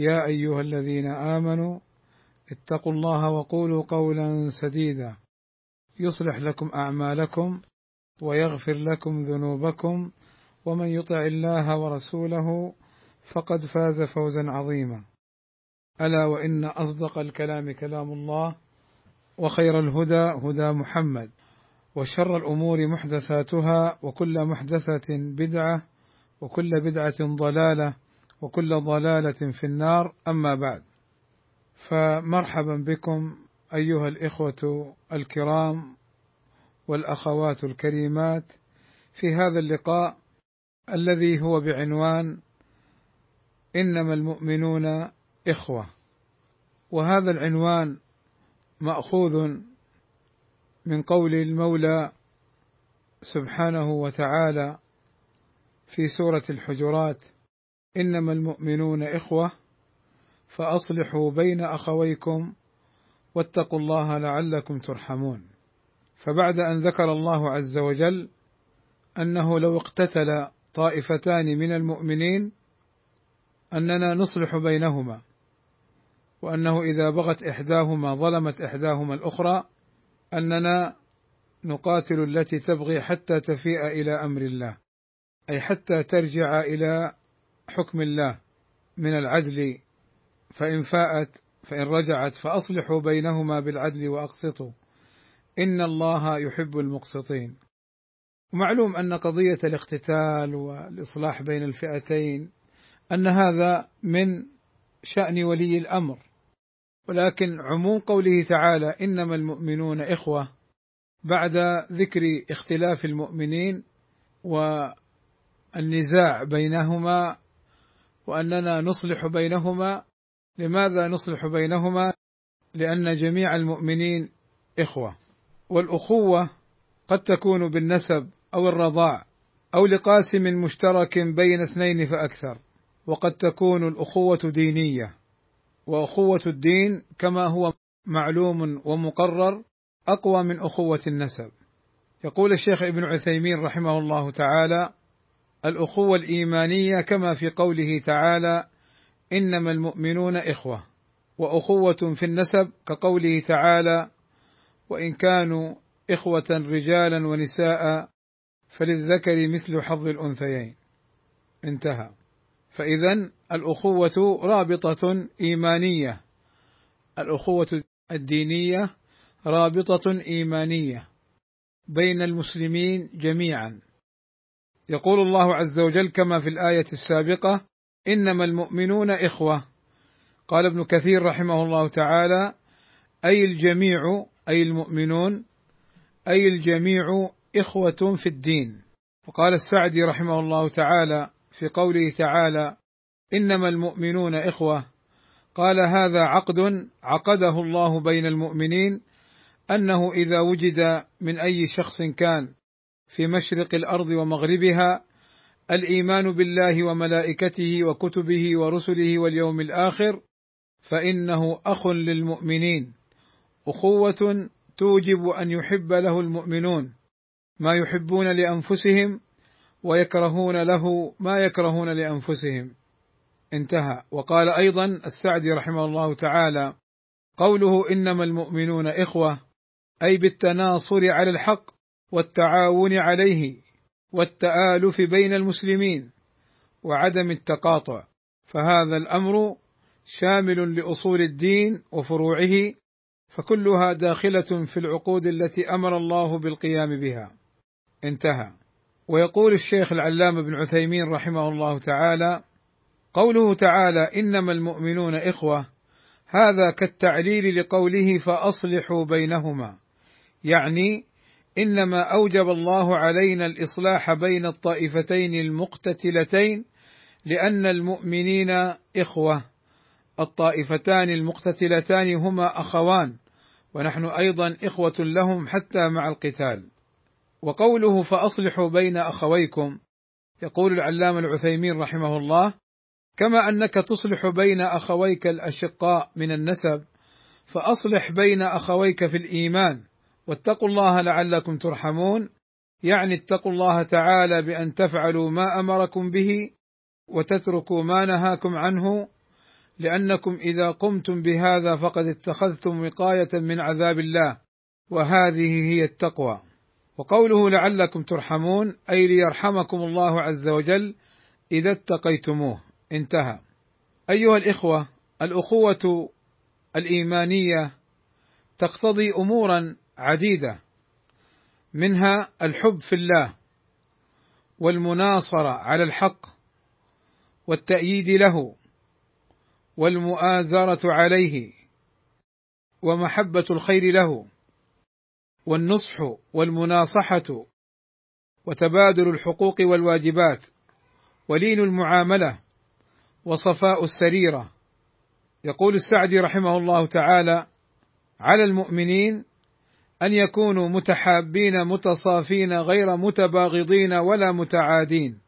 يا أيها الذين آمنوا اتقوا الله وقولوا قولا سديدا. يصلح لكم أعمالكم ويغفر لكم ذنوبكم ومن يطع الله ورسوله فقد فاز فوزا عظيما. ألا وإن أصدق الكلام كلام الله وخير الهدى هدى محمد وشر الأمور محدثاتها وكل محدثة بدعة وكل بدعة ضلالة وكل ضلالة في النار. أما بعد فمرحبا بكم أيها الإخوة الكرام والأخوات الكريمات في هذا اللقاء الذي هو بعنوان إنما المؤمنون إخوة. وهذا العنوان مأخوذ من قول المولى سبحانه وتعالى في سورة الحجرات إنما المؤمنون إخوة فأصلحوا بين أخويكم واتقوا الله لعلكم ترحمون. فبعد أن ذكر الله عز وجل أنه لو اقتتل طائفتان من المؤمنين أننا نصلح بينهما وأنه إذا بغت إحداهما ظلمت إحداهما الأخرى أننا نقاتل التي تبغي حتى تفيء إلى أمر الله أي حتى ترجع إلى حكم الله من العدل فإن فاءت فإن رجعت فأصلحوا بينهما بالعدل وأقسطوا. إن الله يحب المقسطين. ومعلوم أن قضية الاقتتال والإصلاح بين الفئتين أن هذا من شأن ولي الأمر. ولكن عموم قوله تعالى إنما المؤمنون إخوة بعد ذكر اختلاف المؤمنين والنزاع بينهما وأننا نصلح بينهما. لماذا نصلح بينهما؟ لأن جميع المؤمنين إخوة والأخوة قد تكون بالنسب أو الرضاع أو لقاسم مشترك بين اثنين فأكثر وقد تكون الأخوة دينية. وأخوة الدين كما هو معلوم ومقرر أقوى من أخوة النسب. يقول الشيخ ابن عثيمين رحمه الله تعالى الأخوة الإيمانية كما في قوله تعالى إنما المؤمنون إخوة وأخوة في النسب كقوله تعالى وإن كانوا إخوة رجالا ونساء فللذكر مثل حظ الأنثيين. انتهى. فاذا الأخوة رابطة إيمانية. الأخوة الدينية رابطة إيمانية بين المسلمين جميعا. يقول الله عز وجل كما في الآية السابقة إنما المؤمنون إخوة. قال ابن كثير رحمه الله تعالى أي الجميع أي المؤمنون أي الجميع إخوة في الدين. وقال السعدي رحمه الله تعالى في قوله تعالى إنما المؤمنون إخوة. قال هذا عقد عقده الله بين المؤمنين أنه إذا وجد من أي شخص كان في مشرق الأرض ومغربها الإيمان بالله وملائكته وكتبه ورسله واليوم الآخر فإنه أخ للمؤمنين أخوة توجب أن يحب له المؤمنون ما يحبون لأنفسهم ويكرهون له ما يكرهون لأنفسهم. انتهى. وقال أيضا السعدي رحمه الله تعالى قوله إنما المؤمنون إخوة أي بالتناصر على الحق والتعاون عليه والتآلف بين المسلمين وعدم التقاطع. فهذا الأمر شامل لأصول الدين وفروعه فكلها داخلة في العقود التي أمر الله بالقيام بها. انتهى. ويقول الشيخ العلامة بن عثيمين رحمه الله تعالى قوله تعالى إنما المؤمنون إخوة هذا كالتعليل لقوله فأصلحوا بينهما. يعني إنما أوجب الله علينا الإصلاح بين الطائفتين المقتتلتين لأن المؤمنين إخوة. الطائفتان المقتتلتان هما أخوان ونحن أيضا إخوة لهم حتى مع القتال. وقوله فأصلحوا بين أخويكم يقول العلامة العثيمين رحمه الله كما أنك تصلح بين أخويك الأشقاء من النسب فأصلح بين أخويك في الإيمان. واتقوا الله لعلكم ترحمون. يعني اتقوا الله تعالى بأن تفعلوا ما أمركم به وتتركوا ما نهاكم عنه لأنكم إذا قمتم بهذا فقد اتخذتم وقاية من عذاب الله وهذه هي التقوى. وقوله لعلكم ترحمون أي ليرحمكم الله عز وجل إذا اتقيتموه. انتهى. أيها الإخوة الأخوة الإيمانية تقتضي امورا عديدة منها الحب في الله والمناصرة على الحق والتأييد له والمؤازرة عليه ومحبة الخير له والنصح والمناصحة وتبادل الحقوق والواجبات ولين المعاملة وصفاء السريرة. يقول السعدي رحمه الله تعالى على المؤمنين أن يكونوا متحابين متصافين غير متباغضين ولا متعادين.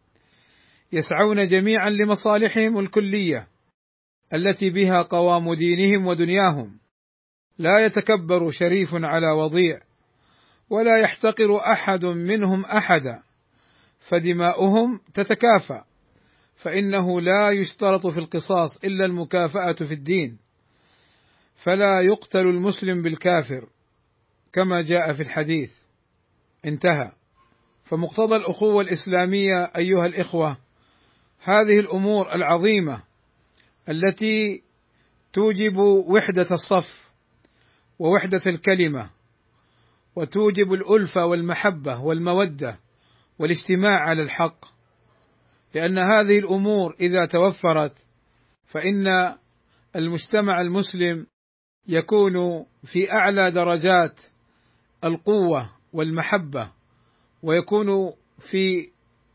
يسعون جميعا لمصالحهم الكلية التي بها قوام دينهم ودنياهم. لا يتكبر شريف على وضيع ولا يحتقر أحد منهم أحدا. فدماؤهم تتكافى فإنه لا يشترط في القصاص إلا المكافأة في الدين. فلا يقتل المسلم بالكافر. كما جاء في الحديث. انتهى. فمقتضى الأخوة الإسلامية أيها الإخوة هذه الأمور العظيمة التي توجب وحدة الصف ووحدة الكلمة وتوجب الألفة والمحبة والمودة والاجتماع على الحق. لأن هذه الأمور إذا توفرت فإن المجتمع المسلم يكون في أعلى درجات القوة والمحبة ويكون في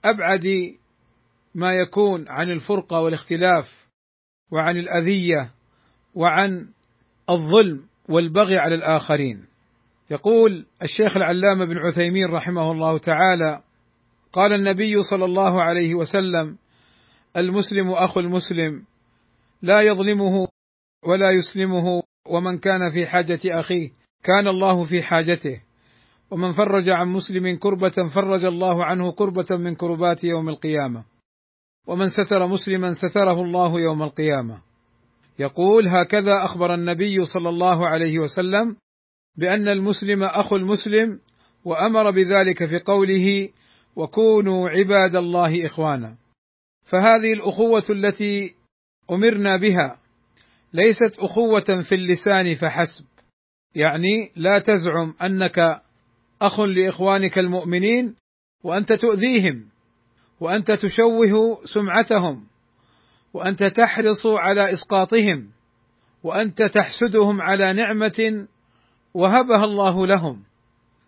أبعد ما يكون عن الفرقة والاختلاف وعن الأذية وعن الظلم والبغي على الآخرين. يقول الشيخ العلامة بن عثيمين رحمه الله تعالى قال النبي صلى الله عليه وسلم المسلم أخو المسلم لا يظلمه ولا يسلمه ومن كان في حاجة أخيه. كان الله في حاجته. ومن فرج عن مسلم كربة فرج الله عنه كربة من كربات يوم القيامة. ومن ستر مسلما ستره الله يوم القيامة. يقول هكذا أخبر النبي صلى الله عليه وسلم بأن المسلم أخو المسلم وأمر بذلك في قوله وكونوا عباد الله إخوانا فهذه الأخوة التي أمرنا بها ليست أخوة في اللسان فحسب. يعني لا تزعم أنك أخ لإخوانك المؤمنين وأنت تؤذيهم وأنت تشوه سمعتهم وأنت تحرص على إسقاطهم وأنت تحسدهم على نعمة وهبها الله لهم.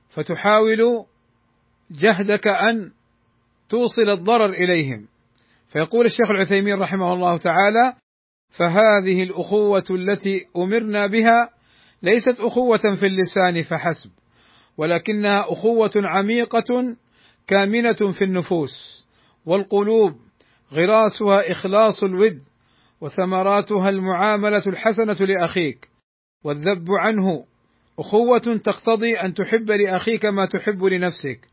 فتحاول جهدك أن توصل الضرر إليهم. فيقول الشيخ العثيمين رحمه الله تعالى فهذه الأخوة التي أمرنا بها ليست أخوة في اللسان فحسب ولكنها أخوة عميقة كامنة في النفوس والقلوب غراسها إخلاص الود وثمراتها المعاملة الحسنة لأخيك والذب عنه أخوة تقتضي أن تحب لأخيك ما تحب لنفسك.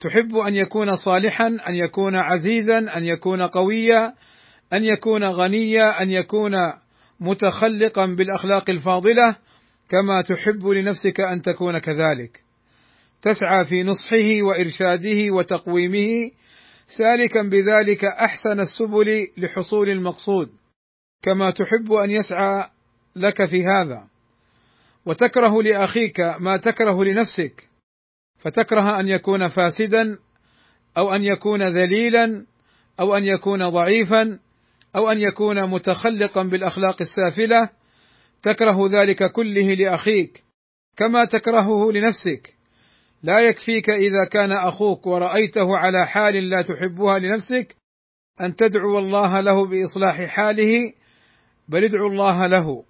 تحب أن يكون صالحا أن يكون عزيزا أن يكون قويا أن يكون غنيا أن يكون متخلقا بالأخلاق الفاضلة كما تحب لنفسك أن تكون كذلك. تسعى في نصحه وإرشاده وتقويمه سالكا بذلك أحسن السبل لحصول المقصود. كما تحب أن يسعى لك في هذا. وتكره لأخيك ما تكره لنفسك. فتكره أن يكون فاسدا أو أن يكون ذليلا أو أن يكون ضعيفا أو أن يكون متخلقا بالأخلاق السافلة. تكره ذلك كله لأخيك كما تكرهه لنفسك. لا يكفيك إذا كان أخوك ورأيته على حال لا تحبها لنفسك أن تدعو الله له بإصلاح حاله بل ادعو الله له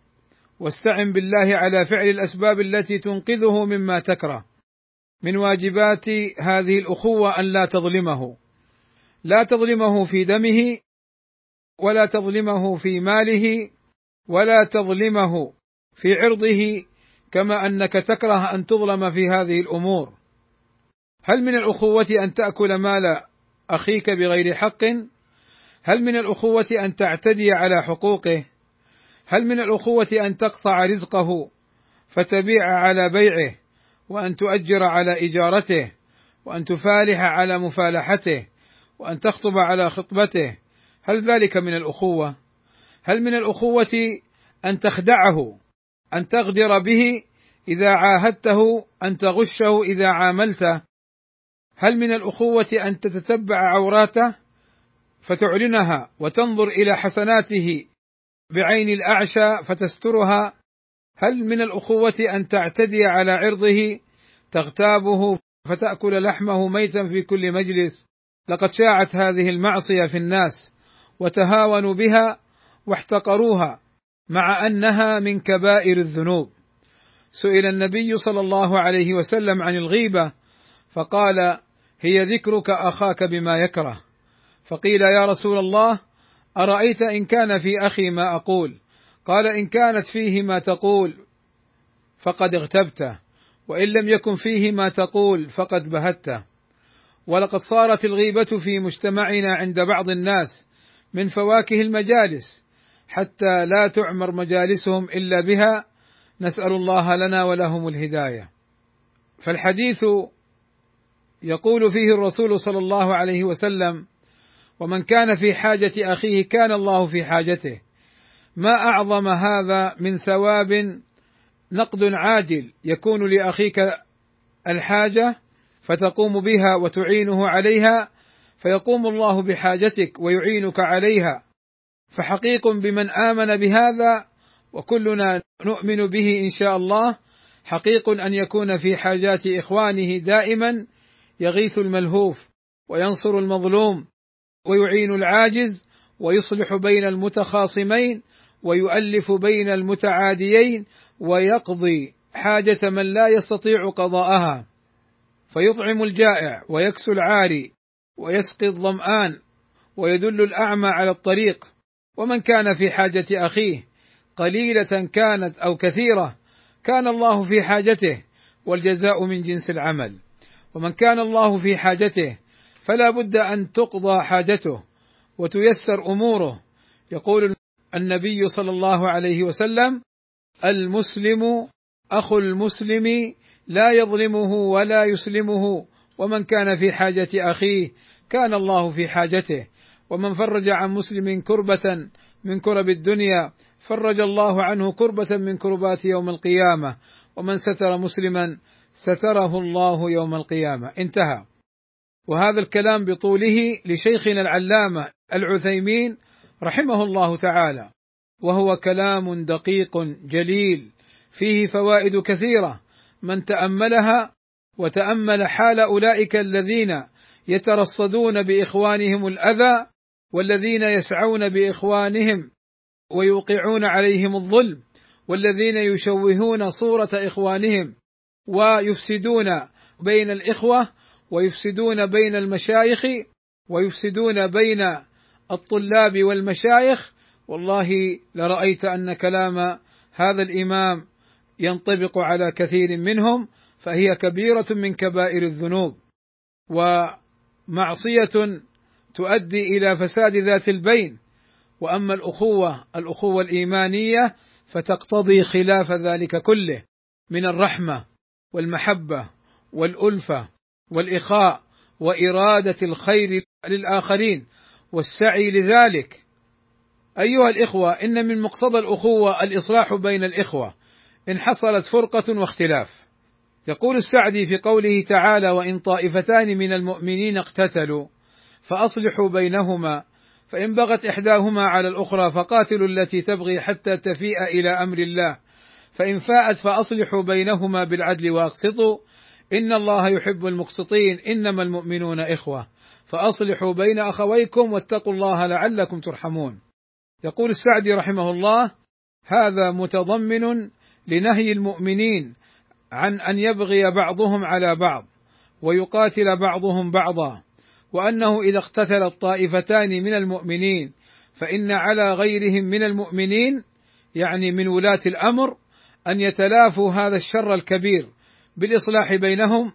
واستعن بالله على فعل الأسباب التي تنقذه مما تكره. من واجبات هذه الأخوة أن لا تظلمه. لا تظلمه في دمه ولا تظلمه في ماله ولا تظلمه في عرضه كما أنك تكره أن تظلم في هذه الأمور. هل من الأخوة أن تأكل مال أخيك بغير حق؟ هل من الأخوة أن تعتدي على حقوقه؟ هل من الأخوة أن تقطع رزقه فتبيع على بيعه وأن تؤجر على إجارته وأن تفالح على مفالحته وأن تخطب على خطبته؟ هل ذلك من الأخوة؟ هل من الأخوة أن تخدعه أن تغدر به إذا عاهدته أن تغشه إذا عاملته؟ هل من الأخوة أن تتتبع عوراته فتعلنها وتنظر إلى حسناته بعين الأعشى فتسترها؟ هل من الأخوة أن تعتدي على عرضه تغتابه فتأكل لحمه ميتا في كل مجلس؟ لقد شاعت هذه المعصية في الناس وتهاونوا بها واحتقروها مع أنها من كبائر الذنوب. سئل النبي صلى الله عليه وسلم عن الغيبة فقال هي ذكرك أخاك بما يكره. فقيل يا رسول الله أرأيت إن كان في أخي ما أقول؟ قال إن كانت فيه ما تقول فقد اغتبته وإن لم يكن فيه ما تقول فقد بهته. ولقد صارت الغيبة في مجتمعنا عند بعض الناس من فواكه المجالس حتى لا تعمر مجالسهم إلا بها. نسأل الله لنا ولهم الهداية. فالحديث يقول فيه الرسول صلى الله عليه وسلم ومن كان في حاجة أخيه كان الله في حاجته. ما أعظم هذا من ثواب نقد عاجل يكون لأخيك الحاجة فتقوم بها وتعينه عليها فيقوم الله بحاجتك ويعينك عليها فحقيق بمن آمن بهذا وكلنا نؤمن به إن شاء الله. حقيق أن يكون في حاجات إخوانه دائما يغيث الملهوف وينصر المظلوم ويعين العاجز ويصلح بين المتخاصمين ويؤلف بين المتعاديين ويقضي حاجة من لا يستطيع قضاءها. فيطعم الجائع ويكسو العاري ويسقي الظمآن ويدل الأعمى على الطريق ومن كان في حاجة أخيه قليلة كانت أو كثيرة كان الله في حاجته والجزاء من جنس العمل. ومن كان الله في حاجته فلا بد أن تقضى حاجته وتيسر أموره. يقول النبي صلى الله عليه وسلم المسلم اخو المسلم لا يظلمه ولا يسلمه ومن كان في حاجة أخيه كان الله في حاجته. ومن فرج عن مسلم كربة من كرب الدنيا فرج الله عنه كربة من كربات يوم القيامة. ومن ستر مسلما ستره الله يوم القيامة. انتهى. وهذا الكلام بطوله لشيخنا العلامة العثيمين رحمه الله تعالى. وهو كلام دقيق جليل. فيه فوائد كثيرة. من تأملها وتأمل حال أولئك الذين يترصدون بإخوانهم الأذى والذين يسعون بإخوانهم ويوقعون عليهم الظلم والذين يشوهون صورة إخوانهم ويفسدون بين الإخوة ويفسدون بين المشايخ ويفسدون بين الطلاب والمشايخ. والله لرأيت أن كلام هذا الإمام ينطبق على كثير منهم فهي كبيرة من كبائر الذنوب ومعصية تؤدي إلى فساد ذات البين. وأما الأخوة الأخوة الإيمانية فتقتضي خلاف ذلك كله من الرحمة والمحبة والألفة والإخاء وإرادة الخير للآخرين والسعي لذلك. أيها الإخوة إن من مقتضى الأخوة الإصلاح بين الإخوة إن حصلت فرقة واختلاف. يقول السعدي في قوله تعالى وإن طائفتان من المؤمنين اقتتلوا فأصلحوا بينهما. فإن بغت إحداهما على الأخرى فقاتلوا التي تبغي حتى تفيء إلى أمر الله. فإن فاءت فأصلحوا بينهما بالعدل وأقسطوا. إن الله يحب المقسطين. إنما المؤمنون إخوة. فأصلحوا بين أخويكم واتقوا الله لعلكم ترحمون. يقول السعدي رحمه الله هذا متضمن لنهي المؤمنين عن أن يبغي بعضهم على بعض ويقاتل بعضهم بعضا. وأنه إذا اقتتل الطائفتان من المؤمنين فإن على غيرهم من المؤمنين يعني من ولاة الأمر أن يتلافوا هذا الشر الكبير بالإصلاح بينهم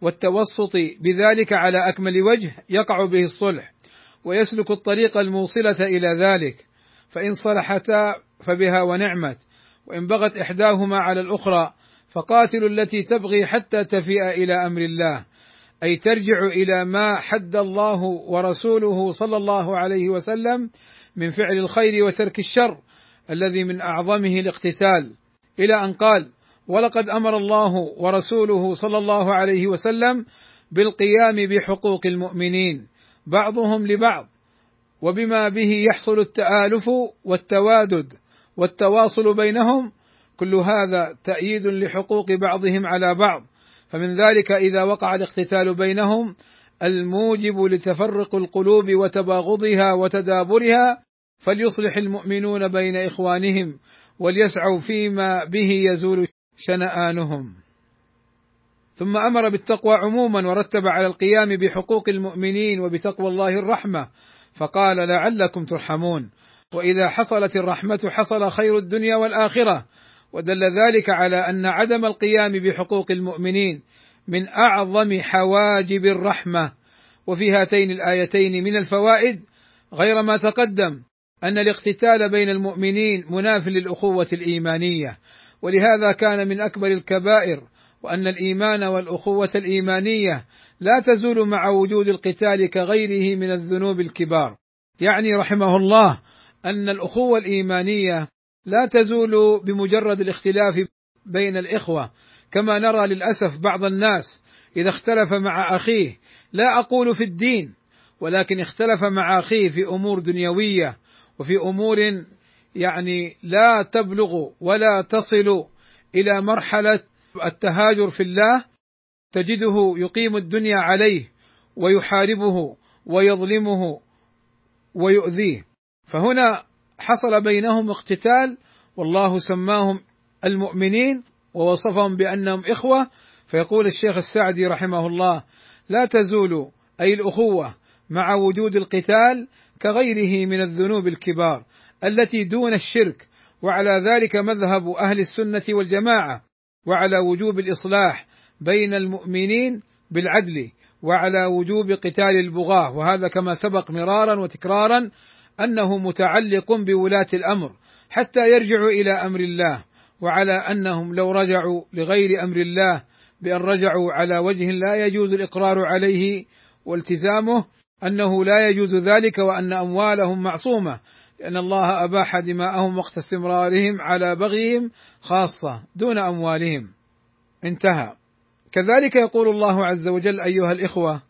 والتوسط بذلك على أكمل وجه يقع به الصلح ويسلك الطريق الموصلة إلى ذلك. فإن صلحتا فبها ونعمت وإن بغت إحداهما على الأخرى فقاتلوا التي تبغي حتى تفيء إلى أمر الله. أي ترجع إلى ما حد الله ورسوله صلى الله عليه وسلم من فعل الخير وترك الشر الذي من أعظمه الاقتتال. إلى أن قال ولقد أمر الله ورسوله صلى الله عليه وسلم بالقيام بحقوق المؤمنين بعضهم لبعض وبما به يحصل التآلف والتوادد والتواصل بينهم كل هذا تأييد لحقوق بعضهم على بعض. فمن ذلك إذا وقع الاقتتال بينهم الموجب لتفرق القلوب وتباغضها وتدابرها فليصلح المؤمنون بين إخوانهم وليسعوا فيما به يزول شنآنهم. ثم أمر بالتقوى عموما ورتب على القيام بحقوق المؤمنين وبتقوى الله الرحمة فقال لعلكم ترحمون. وإذا حصلت الرحمة حصل خير الدنيا والآخرة. ودل ذلك على أن عدم القيام بحقوق المؤمنين من أعظم حواجب الرحمة وفي هاتين الآيتين من الفوائد غير ما تقدم أن الاقتتال بين المؤمنين مناف للأخوة الإيمانية ولهذا كان من أكبر الكبائر وأن الإيمان والأخوة الإيمانية لا تزول مع وجود القتال كغيره من الذنوب الكبار. يعني رحمه الله أن الأخوة الإيمانية لا تزول بمجرد الاختلاف بين الإخوة. كما نرى للأسف بعض الناس إذا اختلف مع أخيه لا أقول في الدين ولكن اختلف مع أخيه في أمور دنيوية وفي أمور يعني لا تبلغ ولا تصل إلى مرحلة التهاجر في الله تجده يقيم الدنيا عليه ويحاربه ويظلمه ويؤذيه. فهنا حصل بينهم اقتتال والله سماهم المؤمنين ووصفهم بأنهم إخوة. فيقول الشيخ السعدي رحمه الله لا تزول أي الأخوة مع وجود القتال كغيره من الذنوب الكبار التي دون الشرك وعلى ذلك مذهب أهل السنة والجماعة وعلى وجوب الإصلاح بين المؤمنين بالعدل وعلى وجوب قتال البغاة. وهذا كما سبق مرارا وتكرارا أنه متعلق بولاة الأمر حتى يرجعوا إلى أمر الله وعلى أنهم لو رجعوا لغير أمر الله بأن رجعوا على وجه لا يجوز الإقرار عليه والتزامه أنه لا يجوز ذلك وأن أموالهم معصومة لأن الله أباح دماءهم وقت استمرارهم على بغيهم خاصة دون أموالهم. انتهى. كذلك يقول الله عز وجل أيها الإخوة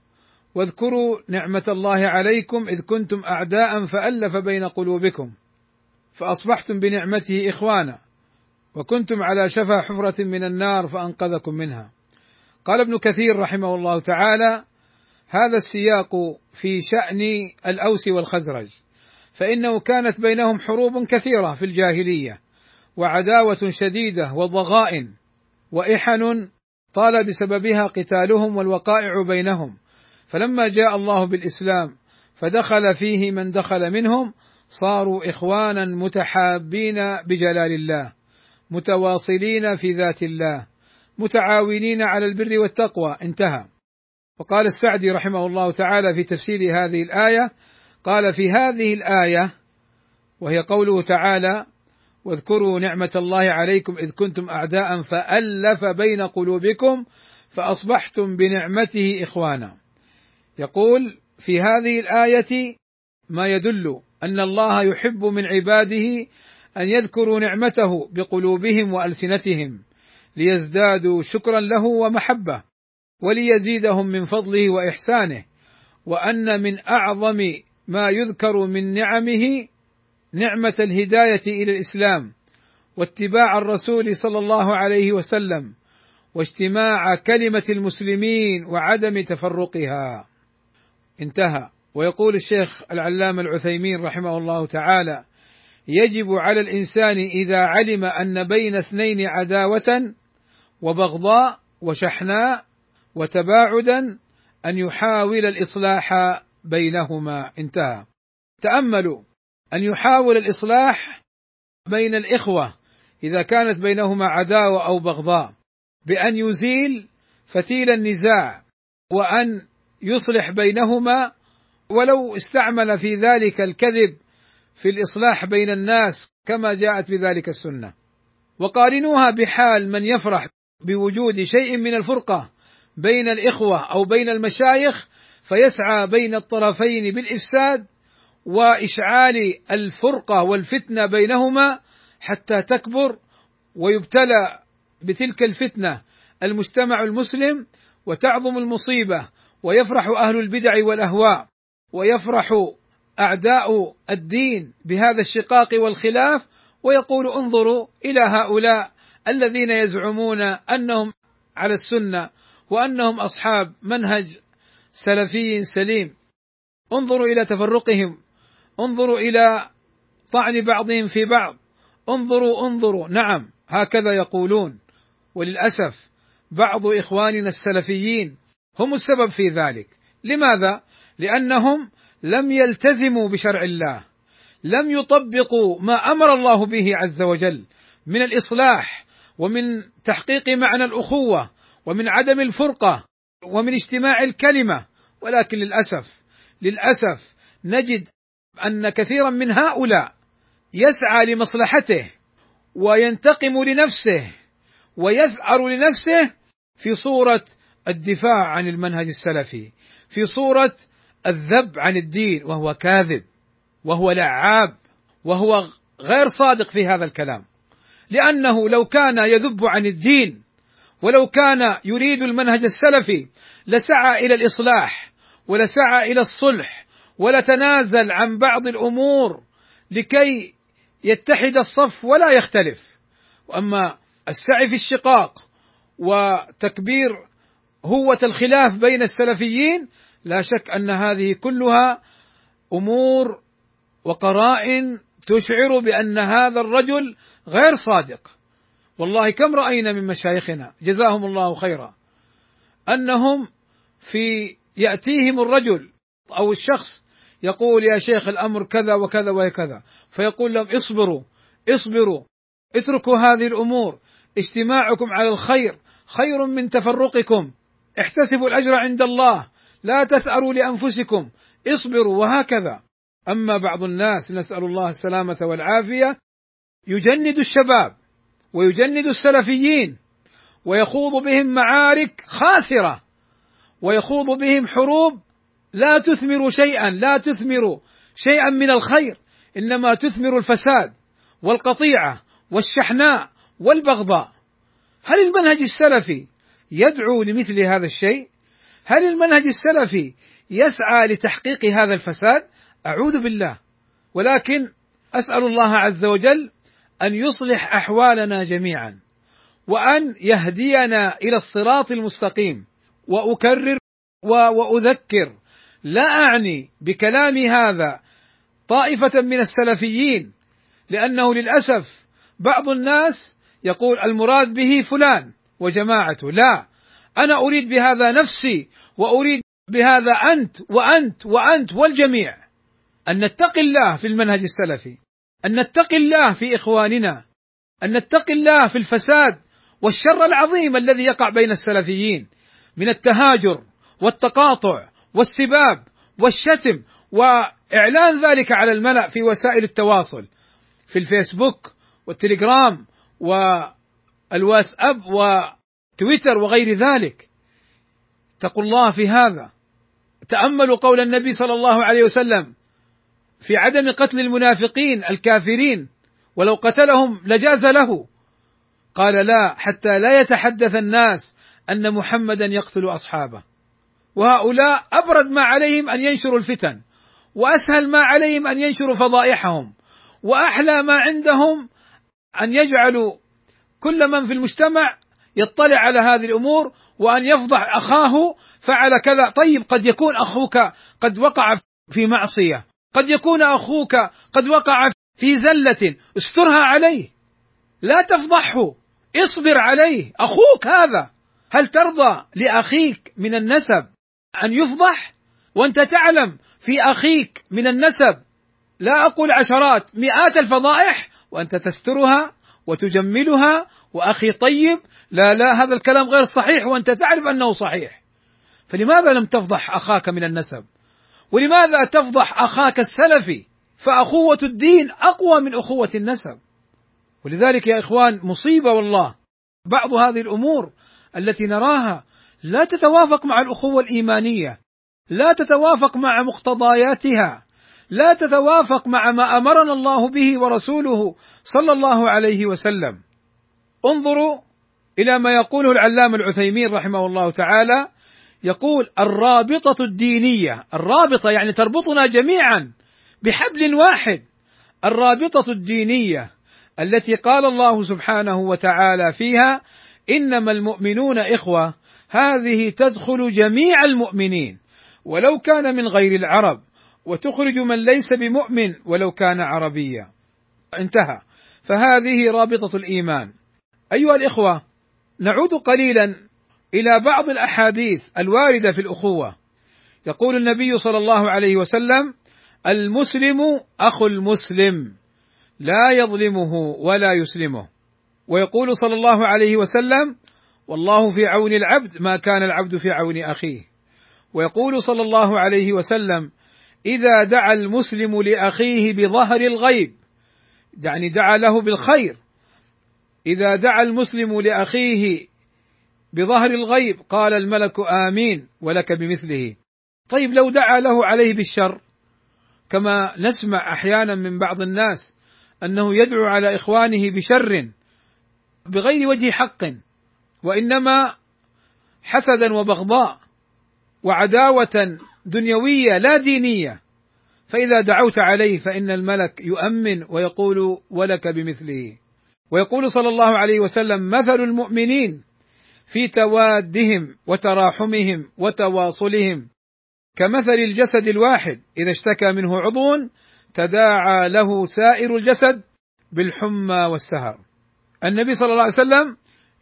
واذكروا نعمة الله عليكم إذ كنتم أعداء فألف بين قلوبكم فأصبحتم بنعمته إخوانا وكنتم على شفا حفرة من النار فأنقذكم منها. قال ابن كثير رحمه الله تعالى هذا السياق في شأن الأوس والخزرج فإنه كانت بينهم حروب كثيرة في الجاهلية وعداوة شديدة وضغائن وإحن طال بسببها قتالهم والوقائع بينهم فلما جاء الله بالإسلام فدخل فيه من دخل منهم صاروا إخوانا متحابين بجلال الله متواصلين في ذات الله متعاونين على البر والتقوى. انتهى. وقال السعدي رحمه الله تعالى في تفسير هذه الآية قال في هذه الآية وهي قوله تعالى واذكروا نعمة الله عليكم إذ كنتم أعداء فألف بين قلوبكم فأصبحتم بنعمته إخوانا. يقول في هذه الآية ما يدل أن الله يحب من عباده أن يذكروا نعمته بقلوبهم وألسنتهم ليزدادوا شكرا له ومحبة وليزيدهم من فضله وإحسانه وأن من أعظم ما يذكر من نعمه نعمة الهداية إلى الإسلام واتباع الرسول صلى الله عليه وسلم واجتماع كلمة المسلمين وعدم تفرقها. انتهى. ويقول الشيخ العلامة العثيمين رحمه الله تعالى يجب على الإنسان إذا علم أن بين اثنين عداوة وبغضاء وشحناء وتباعدا أن يحاول الإصلاح بينهما. انتهى. تأملوا أن يحاول الإصلاح بين الإخوة إذا كانت بينهما عداوة أو بغضاء بأن يزيل فتيل النزاع وأن يصلح بينهما ولو استعمل في ذلك الكذب في الإصلاح بين الناس كما جاءت بذلك السنة. وقارنوها بحال من يفرح بوجود شيء من الفرقة بين الإخوة أو بين المشايخ فيسعى بين الطرفين بالإفساد وإشعال الفرقة والفتنة بينهما حتى تكبر ويبتلى بتلك الفتنة المجتمع المسلم وتعظم المصيبة ويفرح أهل البدع والأهواء ويفرح أعداء الدين بهذا الشقاق والخلاف ويقول انظروا إلى هؤلاء الذين يزعمون أنهم على السنة وأنهم أصحاب منهج سلفي سليم. انظروا إلى تفرقهم انظروا إلى طعن بعضهم في بعض انظروا انظروا. نعم هكذا يقولون. وللأسف بعض إخواننا السلفيين هم السبب في ذلك. لماذا؟ لأنهم لم يلتزموا بشرع الله لم يطبقوا ما أمر الله به عز وجل من الإصلاح ومن تحقيق معنى الأخوة ومن عدم الفرقة ومن اجتماع الكلمة. ولكن للأسف للأسف نجد أن كثيرا من هؤلاء يسعى لمصلحته وينتقم لنفسه ويثأر لنفسه في صورة الدفاع عن المنهج السلفي. في صورة الذب عن الدين وهو كاذب وهو لعاب وهو غير صادق في هذا الكلام. لأنه لو كان يذب عن الدين ولو كان يريد المنهج السلفي لسعى إلى الإصلاح ولسعى إلى الصلح ولتنازل عن بعض الأمور لكي يتحد الصف ولا يختلف. وأما السعي في الشقاق وتكبير هوة الخلاف بين السلفيين لا شك أن هذه كلها أمور وقرائن تشعر بأن هذا الرجل غير صادق. والله كم رأينا من مشايخنا جزاهم الله خيرا أنهم في يأتيهم الرجل أو الشخص يقول يا شيخ الأمر كذا وكذا وكذا فيقول لهم اصبروا اصبروا اتركوا هذه الأمور اجتماعكم على الخير خير من تفرقكم. احتسبوا الأجر عند الله. لا تثأروا لأنفسكم. اصبروا وهكذا. أما بعض الناس نسأل الله السلامة والعافية. يجند الشباب ويجند السلفيين ويخوض بهم معارك خاسرة ويخوض بهم حروب. لا تثمر شيئا. لا تثمر شيئا من الخير. إنما تثمر الفساد والقطيعة والشحناء والبغضاء. هل المنهج السلفي يدعو لمثل هذا الشيء؟ هل المنهج السلفي يسعى لتحقيق هذا الفساد؟ أعوذ بالله. ولكن أسأل الله عز وجل أن يصلح أحوالنا جميعا وأن يهدينا إلى الصراط المستقيم. وأكرر وأذكر لا أعني بكلامي هذا طائفة من السلفيين لأنه للأسف بعض الناس يقول المراد به فلان. وجماعته. لا أنا أريد بهذا نفسي وأريد بهذا أنت وأنت وأنت والجميع. أن نتقي الله في المنهج السلفي أن نتقي الله في إخواننا أن نتقي الله في الفساد والشر العظيم الذي يقع بين السلفيين من التهاجر والتقاطع والسباب والشتم وإعلان ذلك على الملأ في وسائل التواصل في الفيسبوك والتليجرام والواتساب وتويتر وغير ذلك. اتقوا الله في هذا. تأملوا قول النبي صلى الله عليه وسلم في عدم قتل المنافقين الكافرين ولو قتلهم لجاز له. قال لا حتى لا يتحدث الناس أن محمدا يقتل أصحابه. وهؤلاء أبرد ما عليهم أن ينشروا الفتن وأسهل ما عليهم أن ينشروا فضائحهم وأحلى ما عندهم أن يجعلوا كل من في المجتمع يطلع على هذه الأمور وأن يفضح أخاه فعل كذا. طيب قد يكون أخوك قد وقع في معصية قد يكون أخوك قد وقع في زلة استرها عليه. لا تفضحه اصبر عليه. أخوك هذا هل ترضى لأخيك من النسب أن يفضح؟ وأنت تعلم في أخيك من النسب لا أقول عشرات مئات الفضائح وأنت تسترها. وتجملها وأخي طيب لا لا هذا الكلام غير صحيح وأنت تعرف أنه صحيح. فلماذا لم تفضح أخاك من النسب؟ ولماذا تفضح أخاك السلفي؟ فأخوة الدين أقوى من أخوة النسب. ولذلك يا إخوان مصيبة والله. بعض هذه الأمور التي نراها لا تتوافق مع الأخوة الإيمانية لا تتوافق مع مقتضياتها. لا تتوافق مع ما أمرنا الله به ورسوله صلى الله عليه وسلم. انظروا إلى ما يقوله العلامة العثيمين رحمه الله تعالى. يقول الرابطة الدينية الرابطة يعني تربطنا جميعا بحبل واحد. الرابطة الدينية التي قال الله سبحانه وتعالى فيها إنما المؤمنون إخوة هذه تدخل جميع المؤمنين. ولو كان من غير العرب وتخرج من ليس بمؤمن ولو كان عربيا. انتهى. فهذه رابطة الإيمان. أيها الإخوة نعود قليلا إلى بعض الأحاديث الواردة في الأخوة. يقول النبي صلى الله عليه وسلم المسلم اخو المسلم لا يظلمه ولا يسلمه. ويقول صلى الله عليه وسلم والله في عون العبد ما كان العبد في عون أخيه. ويقول صلى الله عليه وسلم إذا دعا المسلم لأخيه بظهر الغيب يعني دعا له بالخير. إذا دعا المسلم لأخيه بظهر الغيب قال الملك آمين ولك بمثله. طيب لو دعا له عليه بالشر كما نسمع أحيانا من بعض الناس أنه يدعو على إخوانه بشر بغير وجه حق وإنما حسدا وبغضاء وعداوة دنيوية لا دينية. فإذا دعوت عليه فإن الملك يؤمن ويقول ولك بمثله. ويقول صلى الله عليه وسلم مثل المؤمنين في توادهم وتراحمهم وتواصلهم كمثل الجسد الواحد. إذا اشتكى منه عضو تداعى له سائر الجسد بالحمى والسهر. النبي صلى الله عليه وسلم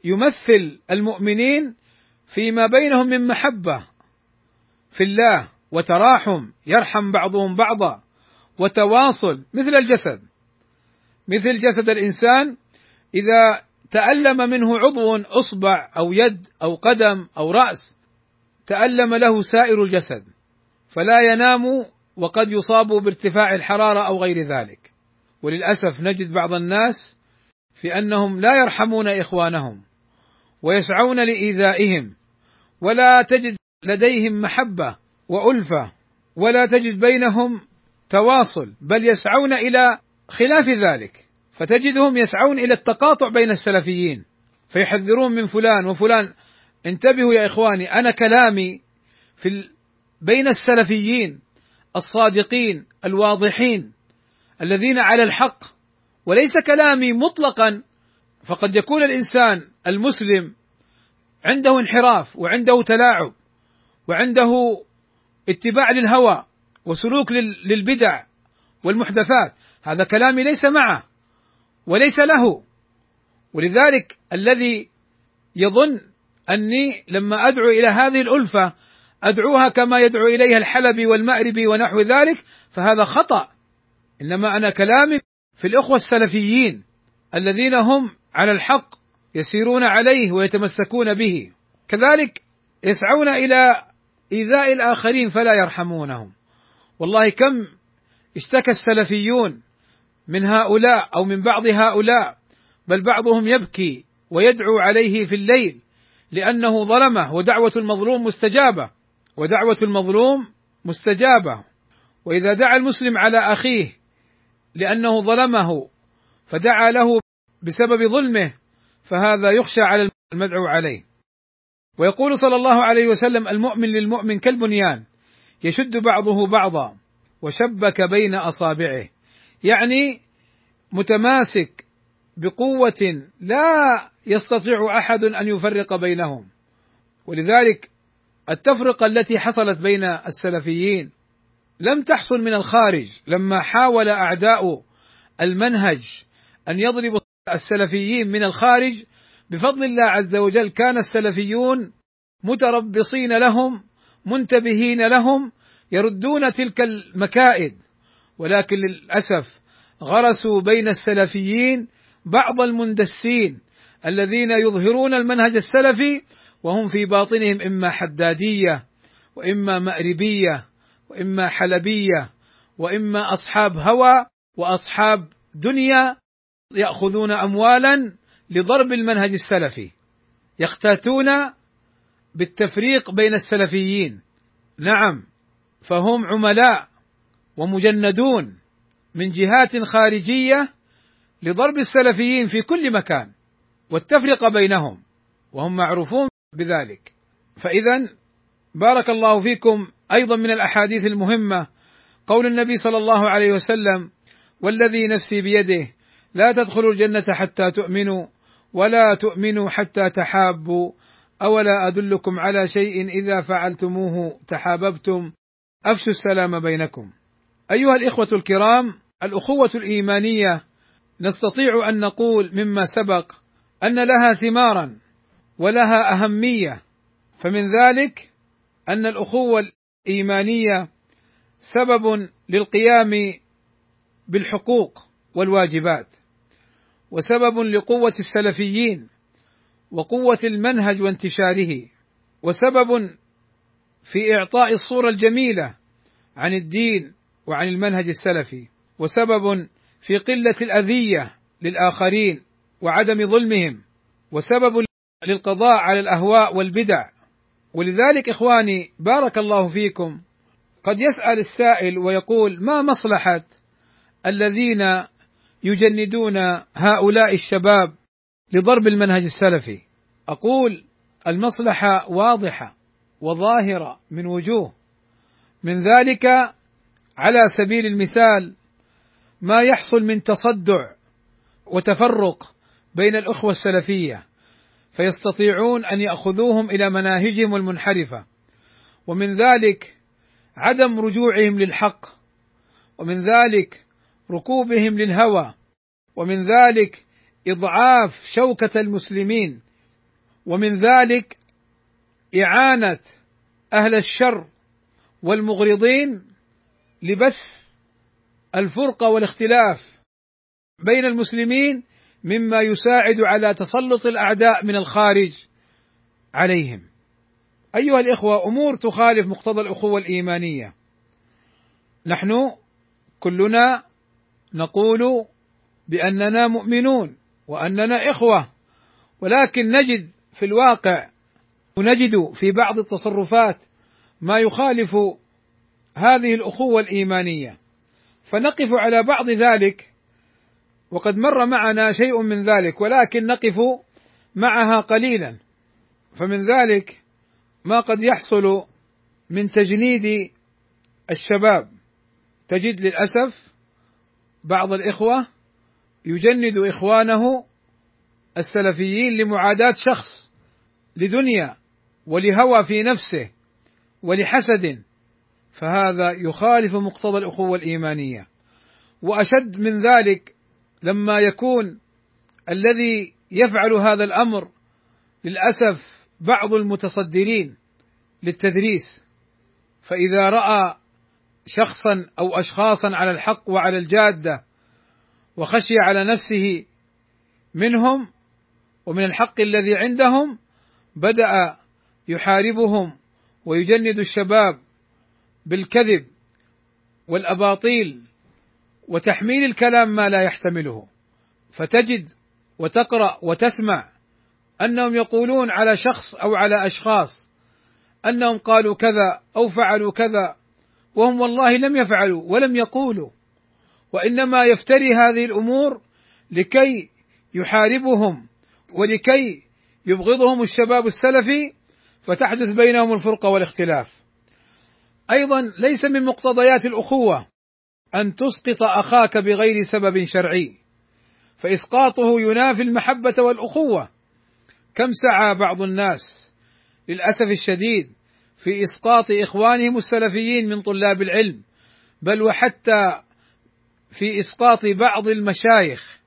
يمثل المؤمنين فيما بينهم من محبة في الله وتراحم يرحم بعضهم بعضا وتواصل مثل الجسد. مثل جسد الإنسان إذا تألم منه عضو أصبع أو يد أو قدم أو رأس تألم له سائر الجسد فلا ينام وقد يصاب بارتفاع الحرارة أو غير ذلك. وللأسف نجد بعض الناس في أنهم لا يرحمون إخوانهم ويسعون لإيذائهم ولا تجد لديهم محبة وألفة ولا تجد بينهم تواصل بل يسعون إلى خلاف ذلك فتجدهم يسعون إلى التقاطع بين السلفيين فيحذرون من فلان وفلان انتبهوا يا إخواني أنا كلامي في. بين السلفيين الصادقين الواضحين الذين على الحق وليس كلامي مطلقا فقد يكون الإنسان المسلم عنده انحراف وعنده تلاعب وعنده اتباع للهوى وسلوك للبدع والمحدثات. هذا كلامي ليس معه وليس له. ولذلك الذي يظن أني لما أدعو إلى هذه الألفة أدعوها كما يدعو إليها الحلبي والمأربي ونحو ذلك فهذا خطأ. إنما أنا كلامي في الإخوة السلفيين الذين هم على الحق يسيرون عليه ويتمسكون به. كذلك يسعون إلى ايذاء الآخرين فلا يرحمونهم. والله كم اشتكى السلفيون من هؤلاء أو من بعض هؤلاء بل بعضهم يبكي ويدعو عليه في الليل لأنه ظلمه ودعوة المظلوم مستجابة ودعوة المظلوم مستجابة. وإذا دعا المسلم على أخيه لأنه ظلمه فدعا له بسبب ظلمه فهذا يخشى على المدعو عليه. ويقول صلى الله عليه وسلم المؤمن للمؤمن كالبنيان يشد بعضه بعضا وشبك بين أصابعه. يعني متماسك بقوة لا يستطيع أحد أن يفرق بينهم. ولذلك التفرقة التي حصلت بين السلفيين لم تحصل من الخارج لما حاول أعداء المنهج أن يضربوا السلفيين من الخارج بفضل الله عز وجل كان السلفيون متربصين لهم منتبهين لهم يردون تلك المكائد. ولكن للأسف غرسوا بين السلفيين بعض المندسين الذين يظهرون المنهج السلفي وهم في باطنهم إما حدادية وإما مأربية وإما حلبية وإما أصحاب هوى وأصحاب دنيا يأخذون اموالا لضرب المنهج السلفي. يختاتون بالتفريق بين السلفيين. نعم فهم عملاء ومجندون من جهات خارجية لضرب السلفيين في كل مكان والتفرقه بينهم وهم معروفون بذلك. فإذا بارك الله فيكم أيضا من الأحاديث المهمة. قول النبي صلى الله عليه وسلم والذي نفسي بيده لا تدخلوا الجنة حتى تؤمنوا ولا تؤمنوا حتى تحابوا أولا أدلكم على شيء إذا فعلتموه تحاببتم؟ أفشوا السلام بينكم. أيها الإخوة الكرام الأخوة الإيمانية نستطيع أن نقول مما سبق أن لها ثمارا ولها أهمية فمن ذلك أن الأخوة الإيمانية سبب للقيام بالحقوق والواجبات. وسبب لقوة السلفيين وقوة المنهج وانتشاره وسبب في إعطاء الصورة الجميلة عن الدين وعن المنهج السلفي وسبب في قلة الأذية للآخرين وعدم ظلمهم وسبب للقضاء على الأهواء والبدع. ولذلك إخواني بارك الله فيكم قد يسأل السائل ويقول ما مصلحة الذين يجندون هؤلاء الشباب لضرب المنهج السلفي. أقول المصلحة واضحة وظاهرة من وجوه. من ذلك على سبيل المثال ما يحصل من تصدع وتفرق بين الأخوة السلفية فيستطيعون أن يأخذوهم إلى مناهجهم المنحرفة. ومن ذلك عدم رجوعهم للحق. ومن ذلك ركوبهم للهوى ومن ذلك إضعاف شوكة المسلمين ومن ذلك إعانة أهل الشر والمغرضين لبث الفرقة والاختلاف بين المسلمين مما يساعد على تسلط الأعداء من الخارج عليهم. أيها الإخوة أمور تخالف مقتضى الأخوة الإيمانية. نحن كلنا نقول بأننا مؤمنون وأننا إخوة ولكن نجد في الواقع ونجد في بعض التصرفات ما يخالف هذه الأخوة الإيمانية. فنقف على بعض ذلك وقد مر معنا شيء من ذلك ولكن نقف معها قليلا. فمن ذلك ما قد يحصل من تجنيد الشباب. تجد للأسف بعض الإخوة يجند إخوانه السلفيين لمعاداة شخص لدنيا ولهوى في نفسه ولحسد فهذا يخالف مقتضى الأخوة الإيمانية. وأشد من ذلك لما يكون الذي يفعل هذا الأمر للأسف بعض المتصدرين للتدريس فإذا رأى شخصا أو اشخاصا على الحق وعلى الجادة وخشي على نفسه منهم ومن الحق الذي عندهم بدأ يحاربهم ويجند الشباب بالكذب والأباطيل وتحميل الكلام ما لا يحتمله. فتجد وتقرأ وتسمع أنهم يقولون على شخص أو على أشخاص أنهم قالوا كذا أو فعلوا كذا وهم والله لم يفعلوا ولم يقولوا وإنما يفتري هذه الأمور لكي يحاربهم ولكي يبغضهم الشباب السلفي فتحدث بينهم الفرقه والاختلاف. أيضا ليس من مقتضيات الأخوة أن تسقط أخاك بغير سبب شرعي فإسقاطه ينافي المحبة والأخوة كم سعى بعض الناس للأسف الشديد في إسقاط إخوانهم السلفيين من طلاب العلم بل وحتى في إسقاط بعض المشايخ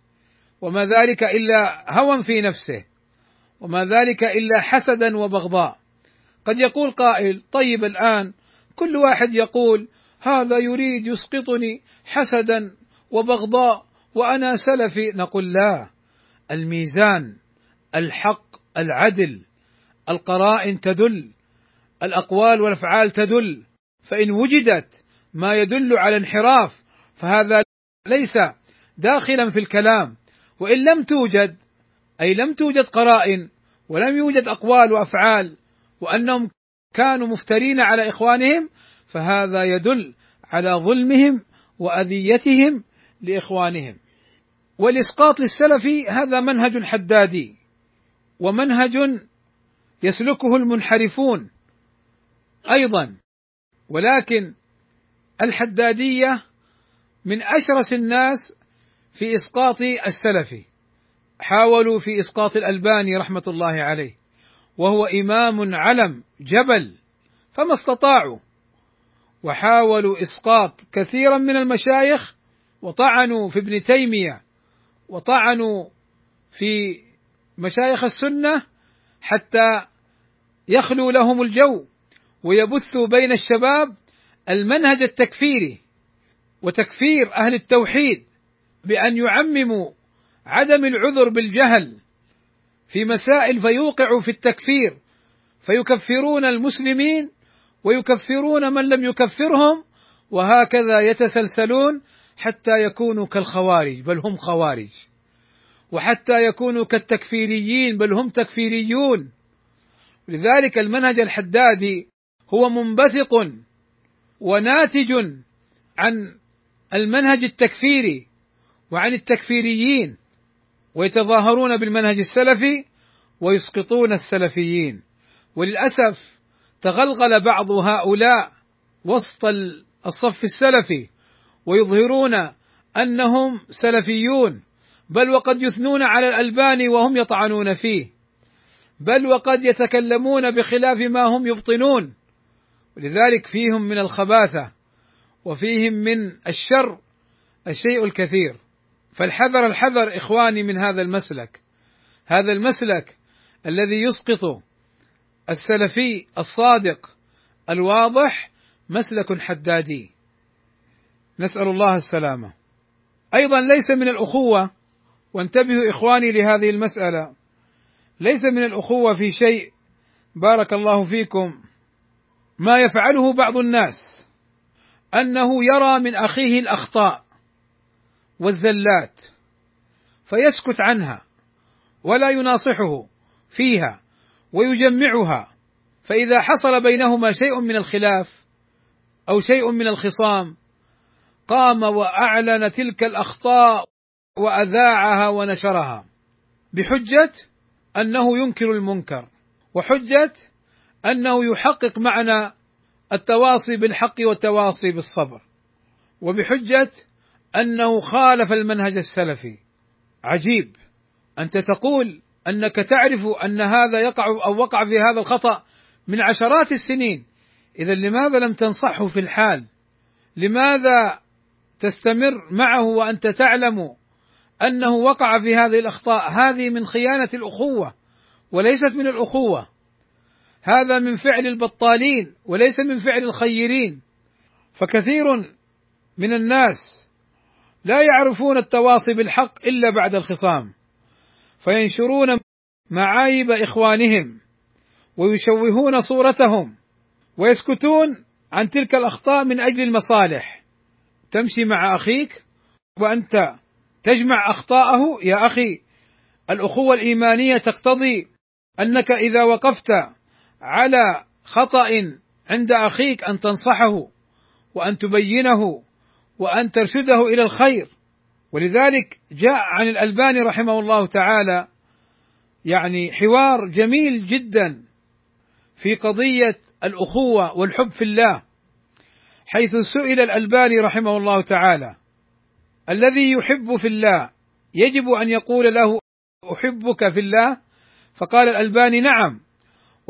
وما ذلك إلا هوى في نفسه وما ذلك إلا حسدا وبغضاء. قد يقول قائل طيب الآن كل واحد يقول هذا يريد يسقطني حسدا وبغضاء وأنا سلفي. نقول لا الميزان الحق العدل القرائن تدل الأقوال والأفعال تدل فإن وجدت ما يدل على انحراف فهذا ليس داخلا في الكلام. وإن لم توجد أي لم توجد قرائن ولم يوجد أقوال وأفعال وأنهم كانوا مفترين على إخوانهم فهذا يدل على ظلمهم وأذيتهم لإخوانهم. والإسقاط للسلفي هذا منهج حدادي ومنهج يسلكه المنحرفون. أيضا. ولكن الحدادية من أشرس الناس في إسقاط السلفي حاولوا في إسقاط الألباني رحمة الله عليه. وهو إمام علم جبل. فما استطاعوا. وحاولوا إسقاط كثيرا من المشايخ. وطعنوا في ابن تيمية. وطعنوا في مشايخ السنة. حتى يخلو لهم الجو. ويبثوا بين الشباب المنهج التكفيري وتكفير أهل التوحيد بأن يعمموا عدم العذر بالجهل في مسائل فيوقعوا في التكفير فيكفرون المسلمين ويكفرون من لم يكفرهم وهكذا يتسلسلون حتى يكونوا كالخوارج بل هم خوارج. وحتى يكونوا كالتكفيريين بل هم تكفيريون. لذلك المنهج الحدادي هو منبثق وناتج عن المنهج التكفيري وعن التكفيريين ويتظاهرون بالمنهج السلفي ويسقطون السلفيين. وللأسف تغلغل بعض هؤلاء وسط الصف السلفي ويظهرون أنهم سلفيون بل وقد يثنون على الألباني وهم يطعنون فيه بل وقد يتكلمون بخلاف ما هم يبطنون. ولذلك فيهم من الخباثة وفيهم من الشر الشيء الكثير. فالحذر الحذر إخواني من هذا المسلك. هذا المسلك الذي يسقط السلفي الصادق الواضح مسلك حدادي. نسأل الله السلامة. أيضا ليس من الأخوة وانتبهوا إخواني لهذه المسألة ليس من الأخوة في شيء. بارك الله فيكم. ما يفعله بعض الناس أنه يرى من أخيه الأخطاء والزلات فيسكت عنها ولا يناصحه فيها ويجمعها فإذا حصل بينهما شيء من الخلاف أو شيء من الخصام قام وأعلن تلك الأخطاء وأذاعها ونشرها بحجة أنه ينكر المنكر وحجة أنه يحقق معنى التواصي بالحق والتواصي بالصبر. وبحجة أنه خالف المنهج السلفي. عجيب. أنت تقول أنك تعرف أن هذا يقع أو وقع في هذا الخطأ من عشرات السنين. اذا لماذا لم تنصحه في الحال؟ لماذا تستمر معه وأنت تعلم أنه وقع في هذه الأخطاء؟ هذه من خيانة الأخوة وليست من الأخوة. هذا من فعل البطالين وليس من فعل الخيرين. فكثير من الناس لا يعرفون التواصي بالحق إلا بعد الخصام فينشرون معايب إخوانهم ويشوهون صورتهم ويسكتون عن تلك الأخطاء من أجل المصالح. تمشي مع أخيك وأنت تجمع أخطاءه. يا أخي الأخوة الإيمانية تقتضي أنك إذا وقفت على خطأ عند أخيك أن تنصحه وأن تبينه وأن ترشده إلى الخير. ولذلك جاء عن الألباني رحمه الله تعالى يعني حوار جميل جدا في قضية الأخوة والحب في الله حيث سئل الألباني رحمه الله تعالى الذي يحب في الله يجب أن يقول له أحبك في الله؟ فقال الألباني نعم.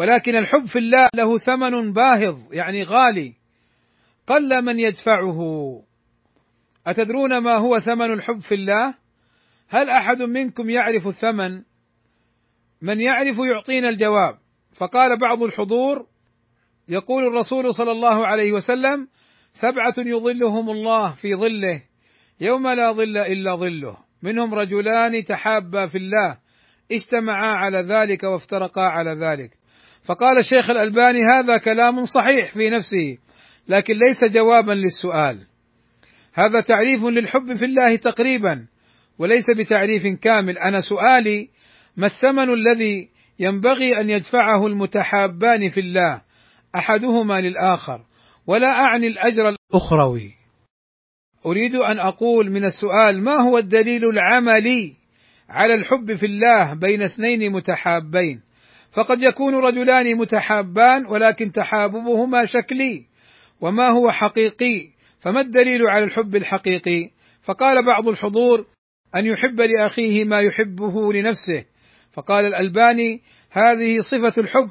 ولكن الحب في الله له ثمن باهظ يعني غالي. قل من يدفعه؟ أتدرون ما هو ثمن الحب في الله؟ هل أحد منكم يعرف الثمن؟ من يعرف يعطينا الجواب. فقال بعض الحضور يقول الرسول صلى الله عليه وسلم سبعة يظلهم الله في ظله يوم لا ظل إلا ظله. منهم رجلان تحابا في الله اجتمعا على ذلك وافترقا على ذلك. فقال الشيخ الألباني هذا كلام صحيح في نفسه لكن ليس جوابا للسؤال. هذا تعريف للحب في الله تقريبا وليس بتعريف كامل. أنا سؤالي ما الثمن الذي ينبغي أن يدفعه المتحابان في الله؟ أحدهما للآخر. ولا أعني الأجر الأخروي. أريد أن أقول من السؤال ما هو الدليل العملي على الحب في الله بين اثنين متحابين؟ فقد يكون رجلان متحابان ولكن تحاببهما شكلي وما هو حقيقي فما الدليل على الحب الحقيقي؟ فقال بعض الحضور أن يحب لأخيه ما يحبه لنفسه. فقال الألباني هذه صفة الحب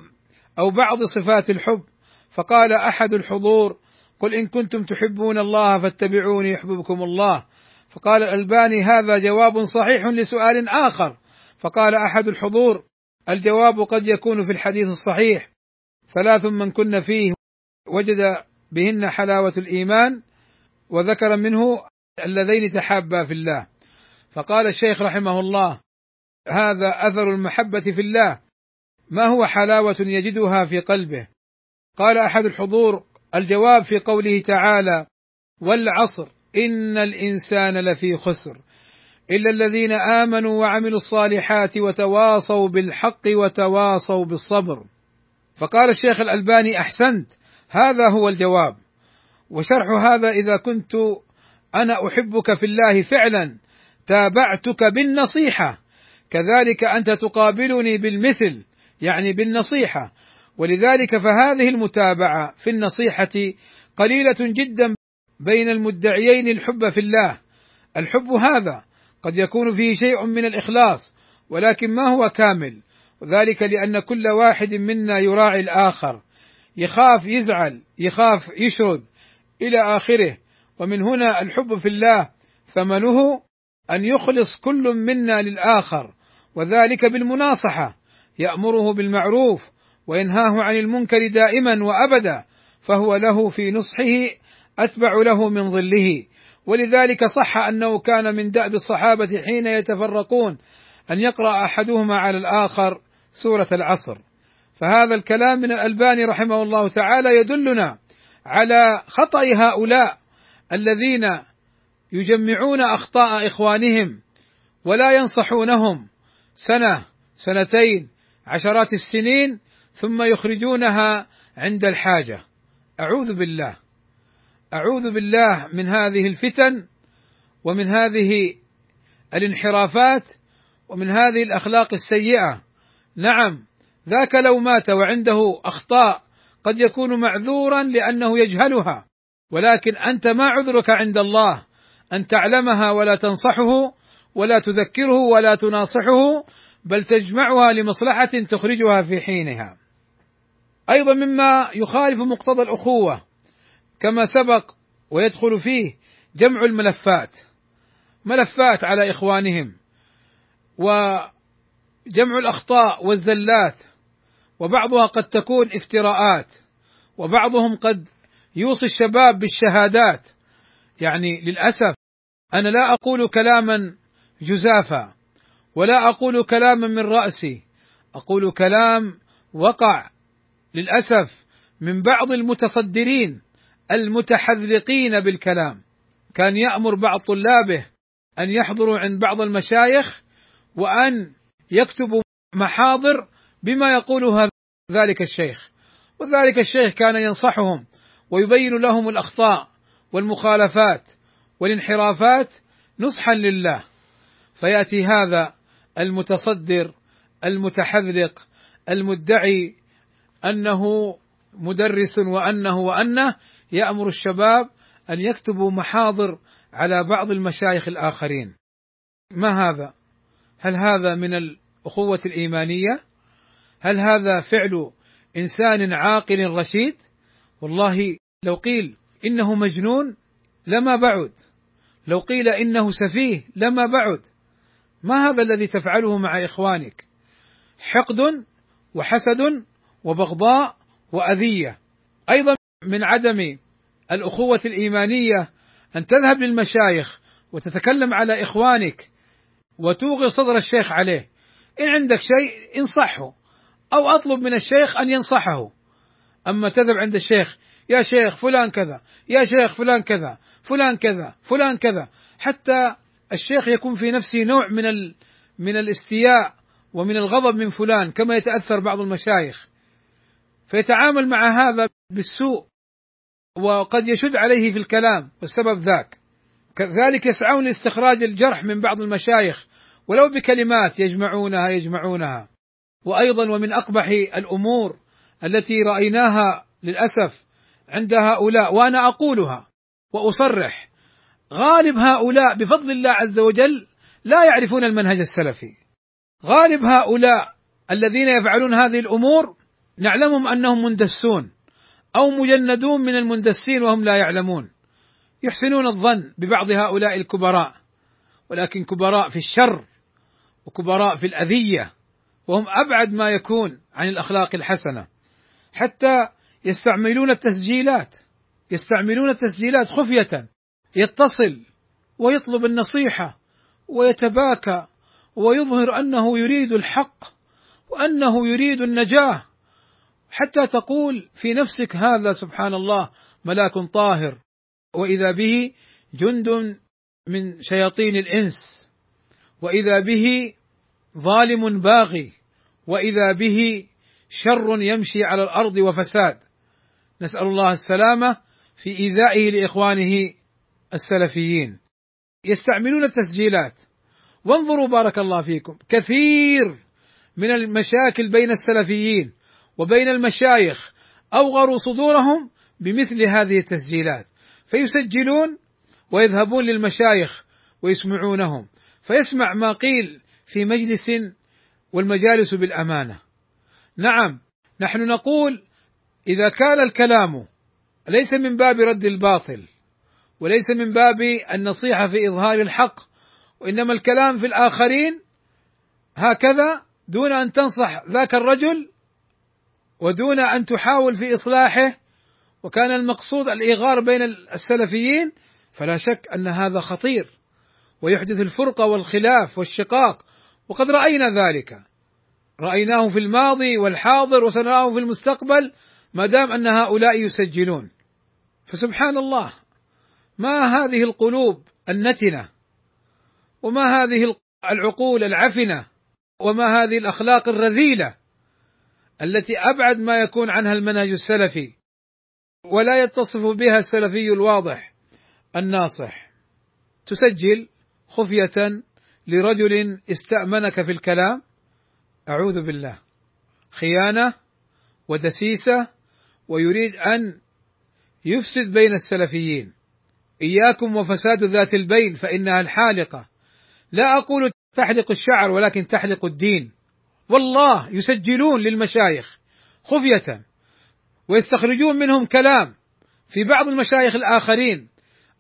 أو بعض صفات الحب. فقال أحد الحضور قل إن كنتم تحبون الله فاتبعوني يحببكم الله. فقال الألباني هذا جواب صحيح لسؤال آخر. فقال أحد الحضور الجواب قد يكون في الحديث الصحيح. ثلاث من كن فيه وجد بهن حلاوة الإيمان وذكر منه اللذين تحابا في الله. فقال الشيخ رحمه الله هذا أثر المحبة في الله. ما هو حلاوة يجدها في قلبه؟ قال أحد الحضور الجواب في قوله تعالى والعصر إن الإنسان لفي خسر. إلا الذين آمنوا وعملوا الصالحات وتواصوا بالحق وتواصوا بالصبر. فقال الشيخ الألباني أحسنت هذا هو الجواب. وشرح هذا إذا كنت أنا أحبك في الله فعلا تابعتك بالنصيحة. كذلك أنت تقابلني بالمثل يعني بالنصيحة. ولذلك فهذه المتابعة في النصيحة قليلة جدا بين المدعيين الحب في الله. الحب هذا قد يكون فيه شيء من الإخلاص ولكن ما هو كامل. وذلك لأن كل واحد منا يراعي الآخر. يخاف يزعل يخاف يشرد إلى آخره. ومن هنا الحب في الله ثمنه أن يخلص كل منا للآخر. وذلك بالمناصحة يأمره بالمعروف وينهاه عن المنكر دائما وابدا. فهو له في نصحه أتبع له من ظله. ولذلك صح أنه كان من دأب الصحابة حين يتفرقون أن يقرأ أحدهما على الآخر سورة العصر. فهذا الكلام من الألباني رحمه الله تعالى يدلنا على خطأ هؤلاء الذين يجمعون أخطاء إخوانهم ولا ينصحونهم سنة سنتين عشرات السنين ثم يخرجونها عند الحاجة. أعوذ بالله. أعوذ بالله من هذه الفتن ومن هذه الانحرافات ومن هذه الأخلاق السيئة. نعم ذاك لو مات وعنده أخطاء قد يكون معذورا لأنه يجهلها ولكن أنت ما عذرك عند الله أن تعلمها ولا تنصحه ولا تذكره ولا تناصحه بل تجمعها لمصلحة تخرجها في حينها. أيضا مما يخالف مقتضى الأخوة كما سبق ويدخل فيه جمع الملفات ملفات على إخوانهم وجمع الأخطاء والزلات وبعضها قد تكون افتراءات وبعضهم قد يوصي الشباب بالشهادات. يعني للأسف أنا لا أقول كلاما جزافا ولا أقول كلاما من رأسي أقول كلام وقع للأسف من بعض المتصدرين. المتحذلقين بالكلام. كان يأمر بعض طلابه أن يحضروا عند بعض المشايخ وأن يكتبوا محاضر بما يقولها ذلك الشيخ. وذلك الشيخ كان ينصحهم ويبين لهم الأخطاء والمخالفات والانحرافات نصحا لله. فيأتي هذا المتصدر المتحذلق المدعي أنه مدرس وأنه وأنه يأمر الشباب أن يكتبوا محاضر على بعض المشايخ الآخرين. ما هذا؟ هل هذا من الأخوة الإيمانية؟ هل هذا فعل إنسان عاقل رشيد؟ والله لو قيل إنه مجنون لما بعد. لو قيل إنه سفيه لما بعد. ما هذا الذي تفعله مع إخوانك؟ حقد وحسد وبغضاء وأذية. أيضا من عدم الأخوة الإيمانية أن تذهب للمشايخ وتتكلم على إخوانك وتوغي صدر الشيخ عليه. إن عندك شيء انصحه أو أطلب من الشيخ أن ينصحه. أما تذهب عند الشيخ يا شيخ فلان كذا يا شيخ فلان كذا فلان كذا فلان كذا. حتى الشيخ يكون في نفسه نوع من ال من الاستياء ومن الغضب من فلان كما يتأثر بعض المشايخ. فيتعامل مع هذا بالسوء. وقد يشد عليه في الكلام والسبب ذاك. كذلك يسعون لاستخراج الجرح من بعض المشايخ ولو بكلمات يجمعونها يجمعونها. وأيضا ومن أقبح الأمور التي رأيناها للأسف عند هؤلاء وأنا أقولها وأصرح. غالب هؤلاء بفضل الله عز وجل لا يعرفون المنهج السلفي. غالب هؤلاء الذين يفعلون هذه الأمور نعلمهم أنهم مندسون. أو مجندون من المندسين وهم لا يعلمون. يحسنون الظن ببعض هؤلاء الكبراء ولكن كبراء في الشر وكبراء في الأذية وهم أبعد ما يكون عن الأخلاق الحسنة. حتى يستعملون التسجيلات يستعملون التسجيلات خفية يتصل ويطلب النصيحة ويتباكى ويظهر أنه يريد الحق وأنه يريد النجاة. حتى تقول في نفسك هذا سبحان الله ملاك طاهر. وإذا به جند من شياطين الإنس. وإذا به ظالم باغي. وإذا به شر يمشي على الأرض وفساد. نسأل الله السلامة في إيذائه لإخوانه السلفيين. يستعملون التسجيلات. وانظروا بارك الله فيكم. كثير من المشاكل بين السلفيين. وبين المشايخ أوغروا صدورهم بمثل هذه التسجيلات. فيسجلون ويذهبون للمشايخ ويسمعونهم. فيسمع ما قيل في مجلس والمجالس بالأمانة. نعم نحن نقول إذا كان الكلام ليس من باب رد الباطل وليس من باب النصيحة في إظهار الحق وإنما الكلام في الآخرين هكذا دون أن تنصح ذاك الرجل ودون أن تحاول في إصلاحه وكان المقصود الإيغار بين السلفيين فلا شك أن هذا خطير ويحدث الفرقه والخلاف والشقاق وقد رأينا ذلك. رأيناه في الماضي والحاضر وسنراه في المستقبل ما دام أن هؤلاء يسجلون. فسبحان الله ما هذه القلوب النتنة؟ وما هذه العقول العفنة؟ وما هذه الأخلاق الرذيلة؟ التي أبعد ما يكون عنها المنهج السلفي ولا يتصف بها السلفي الواضح الناصح. تسجل خفية لرجل استأمنك في الكلام أعوذ بالله. خيانة ودسيسة ويريد أن يفسد بين السلفيين. إياكم وفساد ذات البين فإنها الحالقة. لا أقول تحلق الشعر ولكن تحلق الدين. والله يسجلون للمشايخ خفية ويستخرجون منهم كلام في بعض المشايخ الآخرين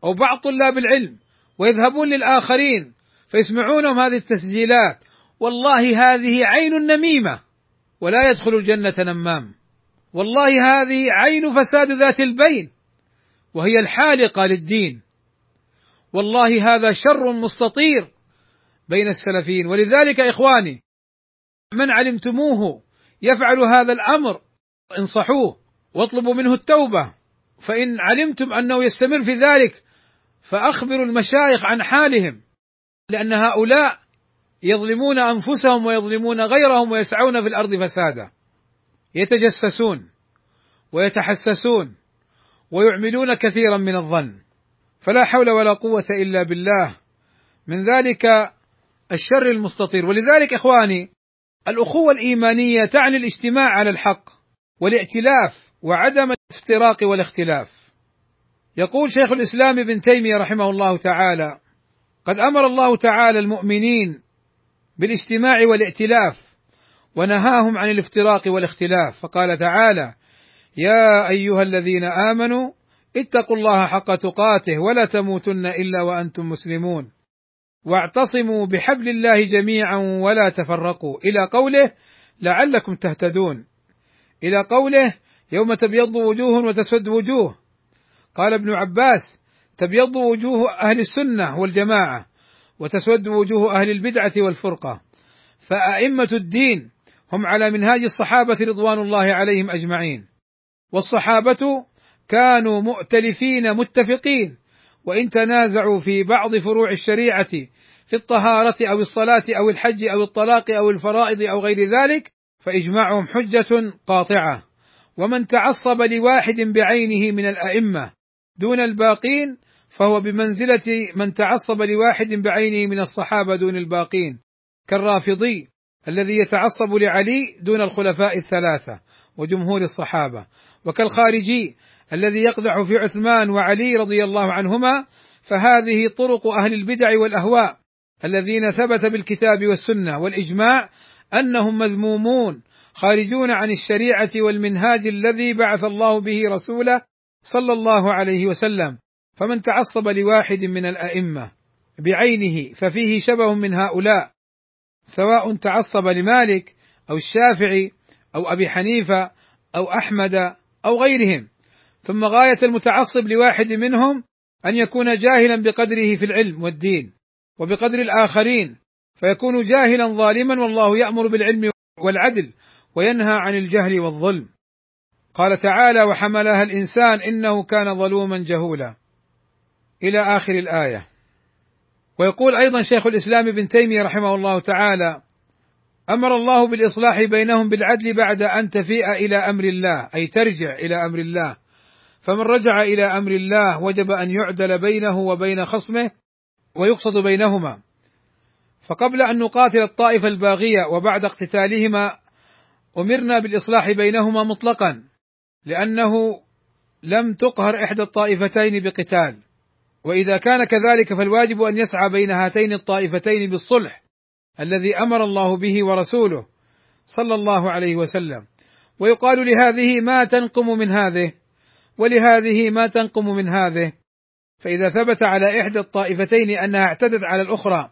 أو بعض طلاب العلم ويذهبون للآخرين فيسمعونهم هذه التسجيلات. والله هذه عين النميمة ولا يدخل الجنة نمام. والله هذه عين فساد ذات البين وهي الحالقة للدين. والله هذا شر مستطير بين السلفيين. ولذلك إخواني من علمتموه يفعل هذا الأمر انصحوه واطلبوا منه التوبة. فإن علمتم أنه يستمر في ذلك فأخبروا المشايخ عن حالهم لأن هؤلاء يظلمون أنفسهم ويظلمون غيرهم ويسعون في الأرض فسادا. يتجسسون ويتحسسون ويعملون كثيرا من الظن. فلا حول ولا قوة إلا بالله. من ذلك الشر المستطير. ولذلك إخواني الأخوة الإيمانية تعني الاجتماع على الحق والائتلاف وعدم الافتراق والاختلاف. يقول شيخ الإسلام ابن تيمية رحمه الله تعالى قد أمر الله تعالى المؤمنين بالاجتماع والائتلاف ونهاهم عن الافتراق والاختلاف فقال تعالى يا أيها الذين آمنوا اتقوا الله حق تقاته ولا تموتن إلا وأنتم مسلمون واعتصموا بحبل الله جميعا ولا تفرقوا. إلى قوله لعلكم تهتدون. إلى قوله يوم تبيض وجوه وتسود وجوه. قال ابن عباس تبيض وجوه أهل السنة والجماعة وتسود وجوه أهل البدعة والفرقة. فأئمة الدين هم على منهاج الصحابة رضوان الله عليهم أجمعين. والصحابة كانوا مؤتلفين متفقين. وإن تنازعوا في بعض فروع الشريعة في الطهارة أو الصلاة أو الحج أو الطلاق أو الفرائض أو غير ذلك فإجماعهم حجة قاطعة. ومن تعصب لواحد بعينه من الأئمة دون الباقين فهو بمنزلة من تعصب لواحد بعينه من الصحابة دون الباقين. كالرافضي الذي يتعصب لعلي دون الخلفاء الثلاثة وجمهور الصحابة. وكالخارجي الذي يقدح في عثمان وعلي رضي الله عنهما فهذه طرق أهل البدع والأهواء الذين ثبت بالكتاب والسنة والإجماع أنهم مذمومون خارجون عن الشريعة والمنهاج الذي بعث الله به رسوله صلى الله عليه وسلم. فمن تعصب لواحد من الأئمة بعينه ففيه شبه من هؤلاء سواء تعصب لمالك أو الشافعي أو أبي حنيفة أو أحمد أو غيرهم. ثم غاية المتعصب لواحد منهم أن يكون جاهلا بقدره في العلم والدين وبقدر الآخرين فيكون جاهلا ظالما والله يأمر بالعلم والعدل وينهى عن الجهل والظلم. قال تعالى وحملها الإنسان إنه كان ظلوما جهولا. إلى آخر الآية. ويقول أيضا شيخ الإسلام ابن تيمية رحمه الله تعالى أمر الله بالإصلاح بينهم بالعدل بعد أن تفيء إلى أمر الله أي ترجع إلى أمر الله فمن رجع إلى أمر الله وجب أن يعدل بينه وبين خصمه ويقصد بينهما. فقبل أن نقاتل الطائفة الباغية وبعد اقتتالهما أمرنا بالإصلاح بينهما مطلقا لأنه لم تقهر إحدى الطائفتين بقتال. وإذا كان كذلك فالواجب أن يسعى بين هاتين الطائفتين بالصلح الذي أمر الله به ورسوله صلى الله عليه وسلم. ويقال لهذه ما تنقم من هذه؟ ولهذه ما تنقم من هذه. فإذا ثبت على إحدى الطائفتين أنها اعتدت على الأخرى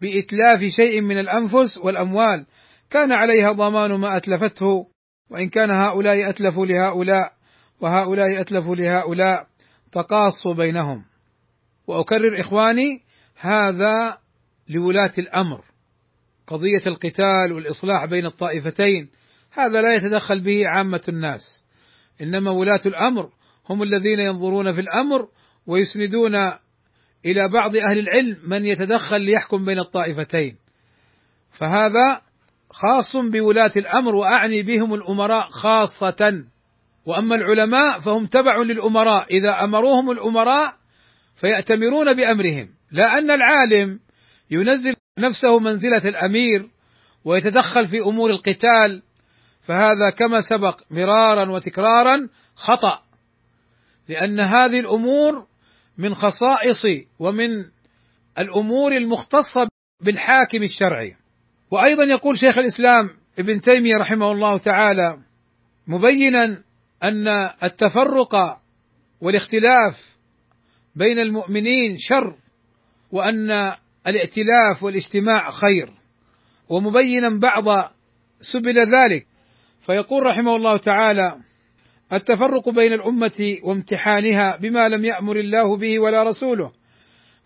بإتلاف شيء من الأنفس والأموال كان عليها ضمان ما أتلفته وإن كان هؤلاء أتلفوا لهؤلاء وهؤلاء أتلفوا لهؤلاء تقاصوا بينهم. وأكرر إخواني هذا لولاة الأمر. قضية القتال والإصلاح بين الطائفتين هذا لا يتدخل به عامة الناس. إنما ولاة الأمر هم الذين ينظرون في الأمر ويسندون إلى بعض أهل العلم من يتدخل ليحكم بين الطائفتين. فهذا خاص بولاة الأمر وأعني بهم الأمراء خاصة. وأما العلماء فهم تبع للأمراء إذا أمروهم الأمراء فيأتمرون بأمرهم. لا أن العالم ينزل نفسه منزلة الأمير ويتدخل في أمور القتال فهذا كما سبق مرارا وتكرارا خطأ لأن هذه الأمور من خصائص ومن الأمور المختصة بالحاكم الشرعي. وأيضا يقول شيخ الإسلام ابن تيمية رحمه الله تعالى مبينا أن التفرق والاختلاف بين المؤمنين شر وأن الائتلاف والاجتماع خير. ومبينا بعض سبل ذلك فيقول رحمه الله تعالى التفرق بين الأمة وامتحانها بما لم يأمر الله به ولا رسوله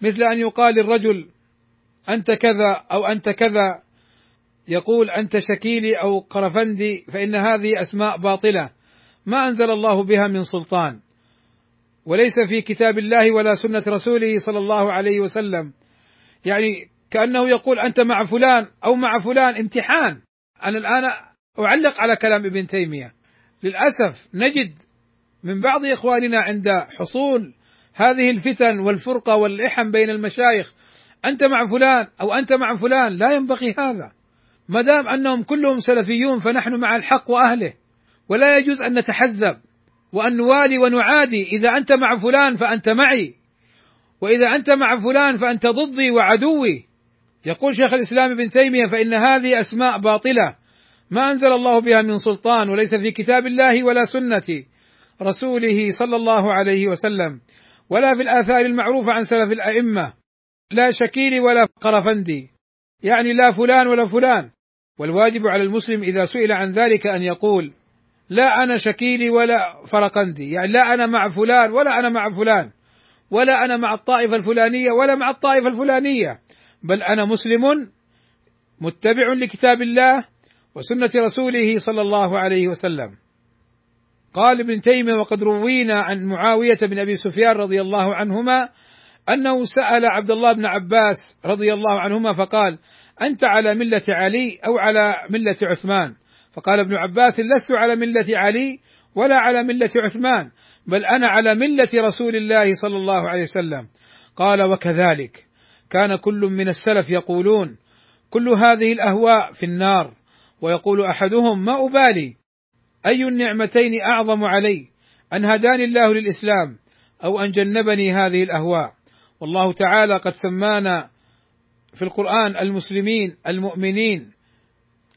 مثل أن يقال للرجل أنت كذا أو أنت كذا. يقول أنت شكيلي أو قرفندي فإن هذه أسماء باطلة ما أنزل الله بها من سلطان. وليس في كتاب الله ولا سنة رسوله صلى الله عليه وسلم. يعني كأنه يقول أنت مع فلان أو مع فلان امتحان. أنا الآن أعلق على كلام ابن تيمية. للأسف نجد من بعض إخواننا عند حصول هذه الفتن والفرقة والإحم بين المشايخ أنت مع فلان أو أنت مع فلان لا ينبغي هذا. ما دام أنهم كلهم سلفيون فنحن مع الحق وأهله ولا يجوز أن نتحزب وأن نوالي ونعادي. إذا أنت مع فلان فأنت معي وإذا أنت مع فلان فأنت ضدي وعدوي. يقول شيخ الإسلام ابن تيمية فإن هذه أسماء باطلة. ما أنزل الله بها من سلطان وليس في كتاب الله ولا سنة رسوله صلى الله عليه وسلم ولا في الآثار المعروفة عن سلف الأئمة لا شكيل ولا قرفندي يعني لا فلان ولا فلان. والواجب على المسلم إذا سئل عن ذلك أن يقول لا أنا شكيلي ولا فرقندي يعني لا أنا مع فلان ولا أنا مع فلان ولا أنا مع الطائفة الفلانية ولا مع الطائفة الفلانية بل أنا مسلم متبع لكتاب الله وسنة رسوله صلى الله عليه وسلم. قال ابن تيمية وقد روينا عن معاوية بن أبي سفيان رضي الله عنهما أنه سأل عبد الله بن عباس رضي الله عنهما فقال أنت على ملة علي أو على ملة عثمان؟ فقال ابن عباس لست على ملة علي ولا على ملة عثمان بل أنا على ملة رسول الله صلى الله عليه وسلم. قال وكذلك كان كل من السلف يقولون كل هذه الأهواء في النار ويقول أحدهم ما أبالي؟ أي النعمتين أعظم علي؟ أن هداني الله للإسلام أو أن جنبني هذه الأهواء. والله تعالى قد سمانا في القرآن المسلمين المؤمنين.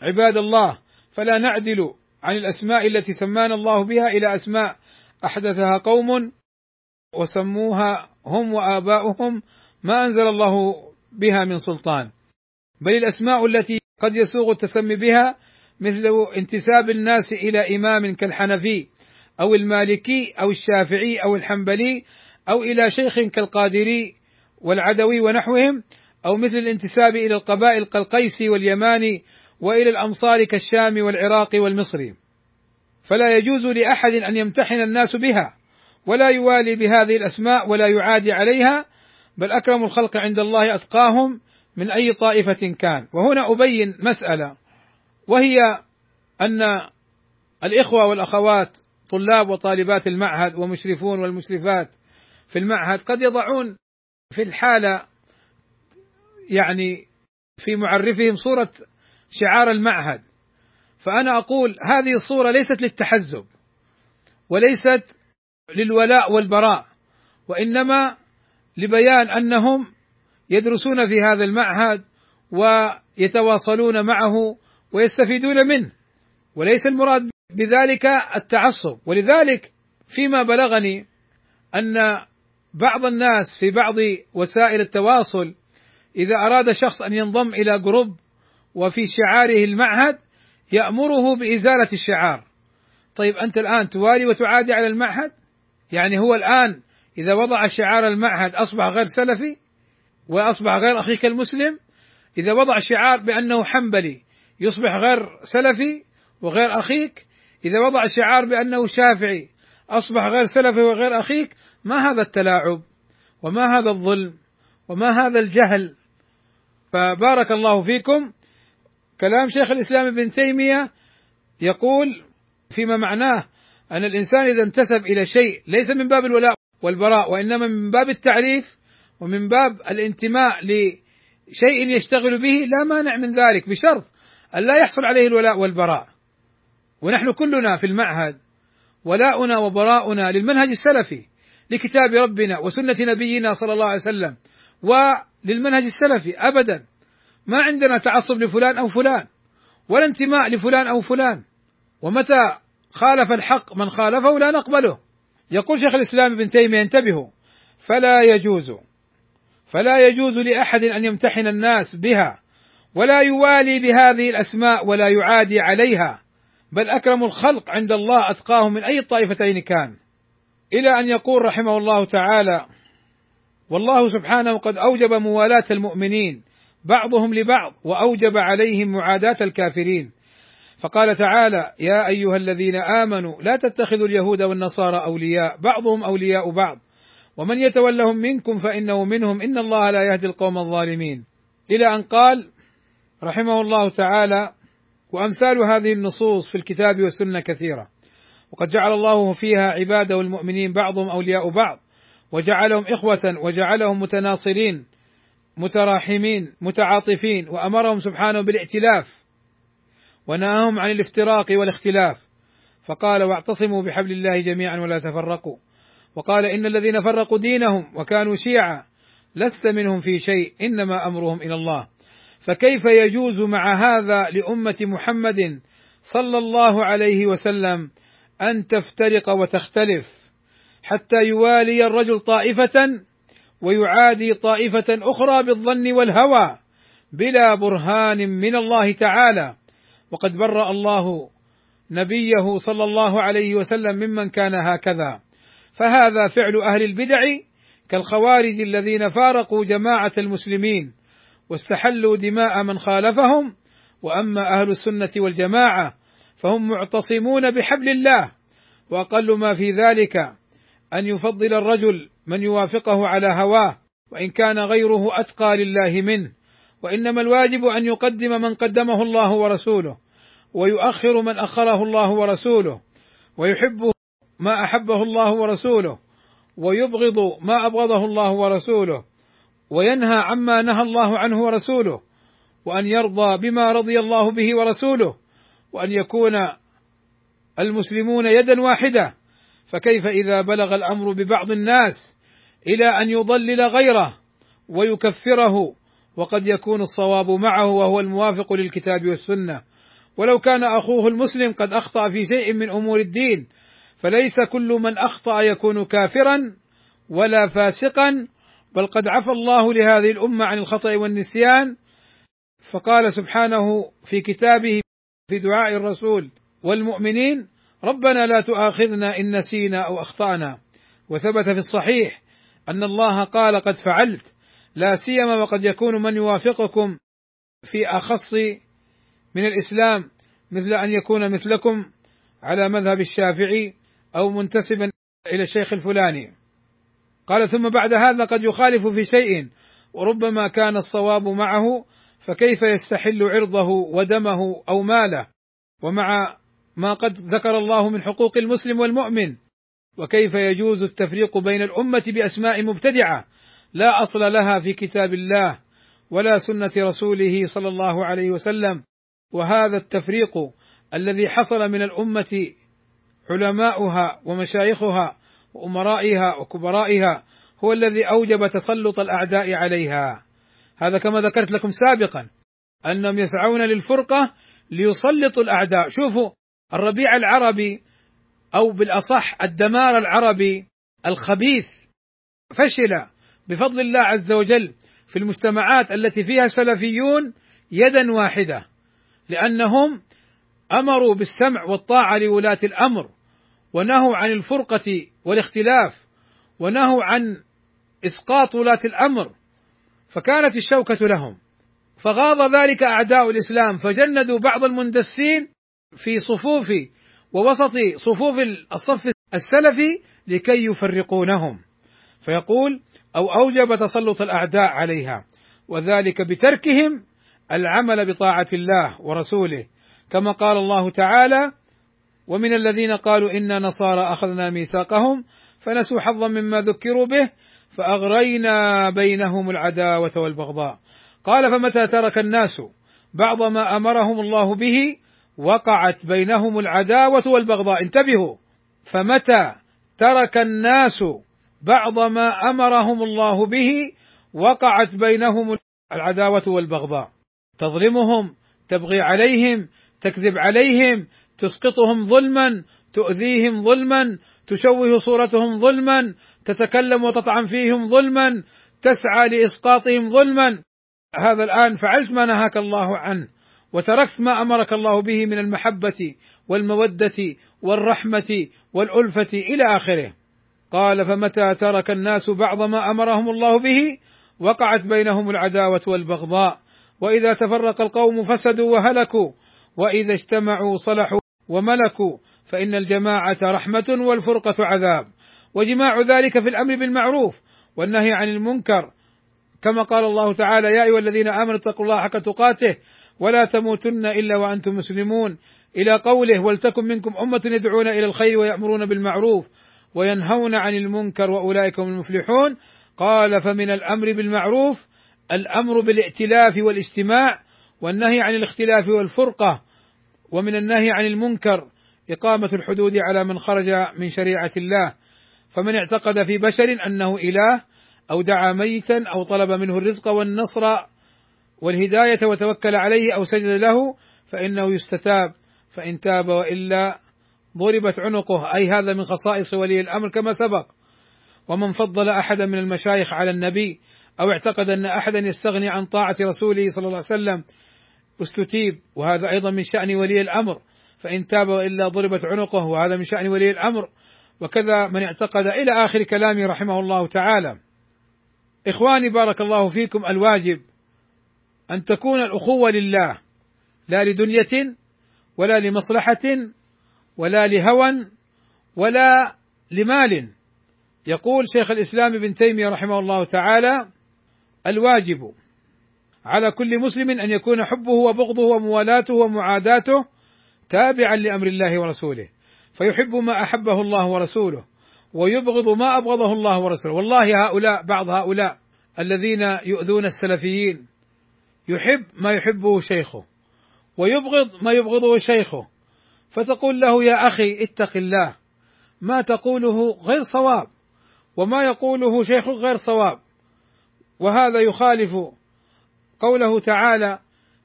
عباد الله فلا نعدل عن الأسماء التي سمانا الله بها إلى أسماء أحدثها قوم وسموها هم وآباؤهم ما أنزل الله بها من سلطان. بل الأسماء التي قد يسوغ التسمي بها مثل انتساب الناس إلى إمام كالحنفي أو المالكي أو الشافعي أو الحنبلي أو إلى شيخ كالقادري والعدوي ونحوهم أو مثل الانتساب إلى القبائل كالقيسي واليماني وإلى الأمصار كالشام والعراق والمصري. فلا يجوز لأحد أن يمتحن الناس بها ولا يوالي بهذه الأسماء ولا يعادي عليها بل أكرم الخلق عند الله أتقاهم من أي طائفة كان. وهنا أبين مسألة وهي أن الإخوة والأخوات طلاب وطالبات المعهد ومشرفون والمشرفات في المعهد قد يضعون في الحالة يعني في معرفهم صورة شعار المعهد. فأنا أقول هذه الصورة ليست للتحزب وليست للولاء والبراء وإنما لبيان أنهم يدرسون في هذا المعهد ويتواصلون معه ويستفيدون منه وليس المراد بذلك التعصب. ولذلك فيما بلغني أن بعض الناس في بعض وسائل التواصل إذا أراد شخص أن ينضم إلى جروب وفي شعاره المعهد يأمره بإزالة الشعار. طيب أنت الآن توالي وتعادي على المعهد؟ يعني هو الآن إذا وضع شعار المعهد أصبح غير سلفي؟ وأصبح غير اخيك المسلم إذا وضع شعار بأنه حنبلي يصبح غير سلفي وغير أخيك إذا وضع شعار بأنه شافعي أصبح غير سلفي وغير أخيك ما هذا التلاعب؟ وما هذا الظلم؟ وما هذا الجهل؟ فبارك الله فيكم. كلام شيخ الإسلام ابن تيمية يقول فيما معناه أن الإنسان إذا انتسب إلى شيء ليس من باب الولاء والبراء وإنما من باب التعريف ومن باب الانتماء لشيء يشتغل به لا مانع من ذلك بشرط أن لا يحصل عليه الولاء والبراء. ونحن كلنا في المعهد ولاؤنا وبراؤنا للمنهج السلفي لكتاب ربنا وسنة نبينا صلى الله عليه وسلم وللمنهج السلفي أبدا. ما عندنا تعصب لفلان أو فلان ولا انتماء لفلان أو فلان. ومتى خالف الحق من خالفه لا نقبله. يقول شيخ الإسلام ابن تيمية انتبهوا فلا يجوز فلا يجوز لأحد أن يمتحن الناس بها ولا يوالي بهذه الأسماء ولا يعادي عليها بل أكرم الخلق عند الله أتقاهم من أي الطائفتين كان. إلى أن يقول رحمه الله تعالى والله سبحانه قد أوجب موالاة المؤمنين بعضهم لبعض وأوجب عليهم معاداة الكافرين. فقال تعالى يا أيها الذين آمنوا لا تتخذوا اليهود والنصارى أولياء بعضهم أولياء بعض ومن يتولهم منكم فإنه منهم. إن الله لا يهدي القوم الظالمين. إلى أن قال رحمه الله تعالى وأمثال هذه النصوص في الكتاب والسنة كثيرة. وقد جعل الله فيها عباده المؤمنين بعضهم أولياء بعض. وجعلهم إخوة وجعلهم متناصرين متراحمين متعاطفين وأمرهم سبحانه بالائتلاف. ونهاهم عن الافتراق والاختلاف. فقال واعتصموا بحبل الله جميعا ولا تفرقوا. وقال إن الذين فرقوا دينهم وكانوا شيعا لست منهم في شيء إنما أمرهم إلى الله. فكيف يجوز مع هذا لأمة محمد صلى الله عليه وسلم أن تفترق وتختلف حتى يوالي الرجل طائفة ويعادي طائفة أخرى بالظن والهوى بلا برهان من الله تعالى؟ وقد برأ الله نبيه صلى الله عليه وسلم ممن كان هكذا. فهذا فعل أهل البدع كالخوارج الذين فارقوا جماعة المسلمين واستحلوا دماء من خالفهم وأما أهل السنة والجماعة فهم معتصمون بحبل الله وأقل ما في ذلك أن يفضل الرجل من يوافقه على هواه وإن كان غيره أتقى لله منه وإنما الواجب أن يقدم من قدمه الله ورسوله ويؤخر من أخره الله ورسوله ويحب ما أحبه الله ورسوله ويبغض ما أبغضه الله ورسوله وينهى عما نهى الله عنه ورسوله وأن يرضى بما رضي الله به ورسوله وأن يكون المسلمون يدا واحدة. فكيف إذا بلغ الأمر ببعض الناس إلى أن يضلل غيره ويكفره وقد يكون الصواب معه وهو الموافق للكتاب والسنة. ولو كان أخوه المسلم قد أخطأ في شيء من أمور الدين فليس كل من أخطأ يكون كافرا ولا فاسقا بل قد عفى الله لهذه الأمة عن الخطأ والنسيان. فقال سبحانه في كتابه في دعاء الرسول والمؤمنين ربنا لا تؤاخذنا إن نسينا أو أخطأنا. وثبت في الصحيح أن الله قال قد فعلت لا سيما وقد يكون من يوافقكم في أخص من الإسلام مثل أن يكون مثلكم على مذهب الشافعي. أو منتسبا إلى الشيخ الفلاني. قال ثم بعد هذا قد يخالف في شيء وربما كان الصواب معه فكيف يستحل عرضه ودمه أو ماله؟ ومع ما قد ذكر الله من حقوق المسلم والمؤمن وكيف يجوز التفريق بين الأمة بأسماء مبتدعة؟ لا أصل لها في كتاب الله ولا سنة رسوله صلى الله عليه وسلم. وهذا التفريق الذي حصل من الأمة علماؤها ومشايخها وأمرائها وكبرائها هو الذي أوجب تسلط الأعداء عليها. هذا كما ذكرت لكم سابقا أنهم يسعون للفرقة ليسلطوا الأعداء. شوفوا الربيع العربي أو بالأصح الدمار العربي الخبيث فشل بفضل الله عز وجل في المجتمعات التي فيها سلفيون يدا واحدة لأنهم أمروا بالسمع والطاعة لولاة الأمر ونهوا عن الفرقة والاختلاف ونهوا عن إسقاط ولاة الأمر فكانت الشوكة لهم. فغاض ذلك أعداء الإسلام فجندوا بعض المندسين في صفوف ووسط صفوف الصف السلفي لكي يفرقونهم. فيقول أو أوجب تسلط الأعداء عليها وذلك بتركهم العمل بطاعة الله ورسوله. كما قال الله تعالى ومن الذين قالوا إنا نصارى أخذنا ميثاقهم فنسوا حظا مما ذكروا به فأغرينا بينهم العداوة والبغضاء. قال فمتى ترك الناس بعض ما أمرهم الله به وقعت بينهم العداوة والبغضاء. انتبهوا! فمتى ترك الناس بعض ما أمرهم الله به وقعت بينهم العداوة والبغضاء؟ تظلمهم تبغي عليهم تكذب عليهم تسقطهم ظلما تؤذيهم ظلما تشوه صورتهم ظلما تتكلم وتطعن فيهم ظلما تسعى لإسقاطهم ظلما. هذا الآن فعلت ما نهاك الله عنه وتركت ما أمرك الله به من المحبة والمودة والرحمة والألفة إلى آخره. قال فمتى ترك الناس بعض ما أمرهم الله به؟ وقعت بينهم العداوة والبغضاء. وإذا تفرق القوم فسدوا وهلكوا. وإذا اجتمعوا صلحوا وملكوا فإن الجماعة رحمة والفرقة عذاب. وجماع ذلك في الأمر بالمعروف والنهي عن المنكر. كما قال الله تعالى يا أيها الذين آمنوا اتقوا الله حق تقاته ولا تموتن إلا وأنتم مسلمون. إلى قوله ولتكن منكم أمة يدعون إلى الخير ويأمرون بالمعروف وينهون عن المنكر وأولئك هم المفلحون. قال فمن الأمر بالمعروف الأمر بالائتلاف والاجتماع والنهي عن الاختلاف والفرقة ومن النهي عن المنكر إقامة الحدود على من خرج من شريعة الله. فمن اعتقد في بشر أنه إله أو دعا ميتا أو طلب منه الرزق والنصر والهداية وتوكل عليه أو سجد له فإنه يستتاب. فإن تاب وإلا ضربت عنقه. أي هذا من خصائص ولي الأمر كما سبق. ومن فضل احدا من المشايخ على النبي أو اعتقد أن أحدا يستغني عن طاعة رسوله صلى الله عليه وسلم أستتيب وهذا أيضا من شأن ولي الأمر. فإن تاب والا ضربت عنقه وهذا من شأن ولي الأمر. وكذا من اعتقد إلى آخر كلامه رحمه الله تعالى. إخواني بارك الله فيكم الواجب أن تكون الأخوة لله لا لدنية ولا لمصلحة ولا لهوى ولا لمال. يقول شيخ الإسلام ابن تيمية رحمه الله تعالى الواجب على كل مسلم أن يكون حبه وبغضه وموالاته ومعاداته تابعا لأمر الله ورسوله. فيحب ما أحبه الله ورسوله ويبغض ما أبغضه الله ورسوله. والله هؤلاء بعض هؤلاء الذين يؤذون السلفيين يحب ما يحبه شيخه ويبغض ما يبغضه شيخه. فتقول له يا أخي اتق الله ما تقوله غير صواب وما يقوله شيخك غير صواب. وهذا يخالف قوله تعالى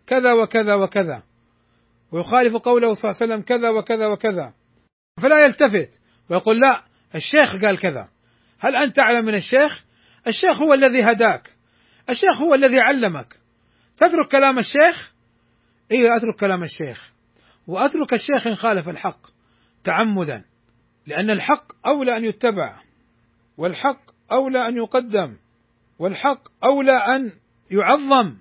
كذا وكذا وكذا. ويخالف قوله صلى الله عليه وسلم كذا وكذا وكذا. فلا يلتفت. ويقول لا الشيخ قال كذا. هل أنت أعلم من الشيخ؟ الشيخ هو الذي هداك. الشيخ هو الذي علمك. تترك كلام الشيخ؟ أيوه أترك كلام الشيخ. وأترك الشيخ إن خالف الحق تعمدا. لأن الحق أولى أن يتبع. والحق أولى أن يقدم. والحق أولى أن يعظم.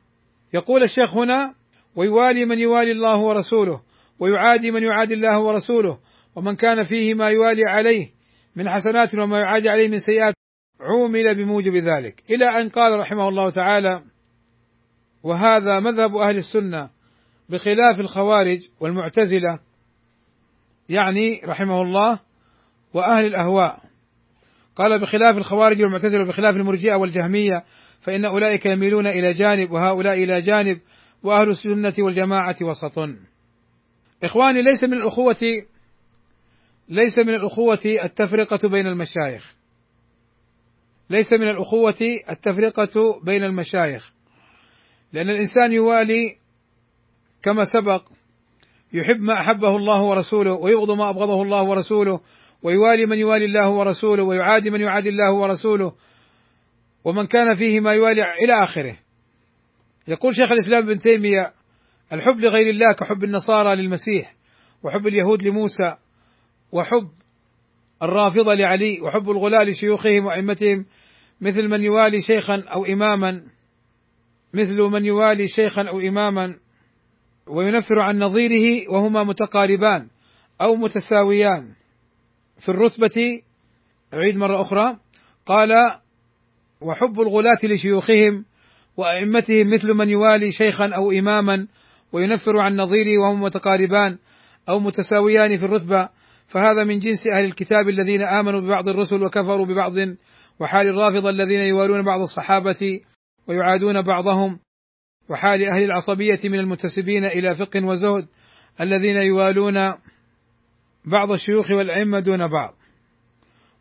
يقول الشيخ هنا ويوالي من يوالي الله ورسوله ويعادي من يعادي الله ورسوله ومن كان فيه ما يوالي عليه من حسنات وما يعادي عليه من سيئات عومل بموجب ذلك. إلى أن قال رحمه الله تعالى وهذا مذهب أهل السنة بخلاف الخوارج والمعتزلة. يعني رحمه الله وأهل الأهواء. قال بخلاف الخوارج والمعتزلة وبخلاف المرجئة والجهمية فإن أولئك يميلون إلى جانب وهؤلاء إلى جانب وأهل السنة والجماعة وسط. إخواني ليس من الأخوة ليس من الأخوة التفرقة بين المشايخ. ليس من الأخوة التفرقة بين المشايخ. لأن الإنسان يوالي كما سبق يحب ما أحبه الله ورسوله ويبغض ما أبغضه الله ورسوله ويوالي من يوالي الله ورسوله ويعادي من يعادي الله ورسوله ومن كان فيه ما يوالي إلى آخره. يقول شيخ الإسلام ابن تيمية الحب لغير الله كحب النصارى للمسيح وحب اليهود لموسى وحب الرافضة لعلي وحب الغلاة لشيوخهم وأئمتهم مثل من يوالي شيخا أو اماما مثل من يوالي شيخا أو اماما وينفر عن نظيره وهما متقاربان أو متساويان. في الرتبة أعيد مرة أخرى قال وحب الغلاة لشيوخهم وأئمتهم مثل من يوالي شيخا أو إماما وينفر عن نظيره وهم متقاربان أو متساويان في الرتبة فهذا من جنس أهل الكتاب الذين آمنوا ببعض الرسل وكفروا ببعض وحال الرافضة الذين يوالون بعض الصحابة ويعادون بعضهم وحال أهل العصبية من المنتسبين إلى فقه وزهد الذين يوالون بعض الشيوخ والأئمة دون بعض.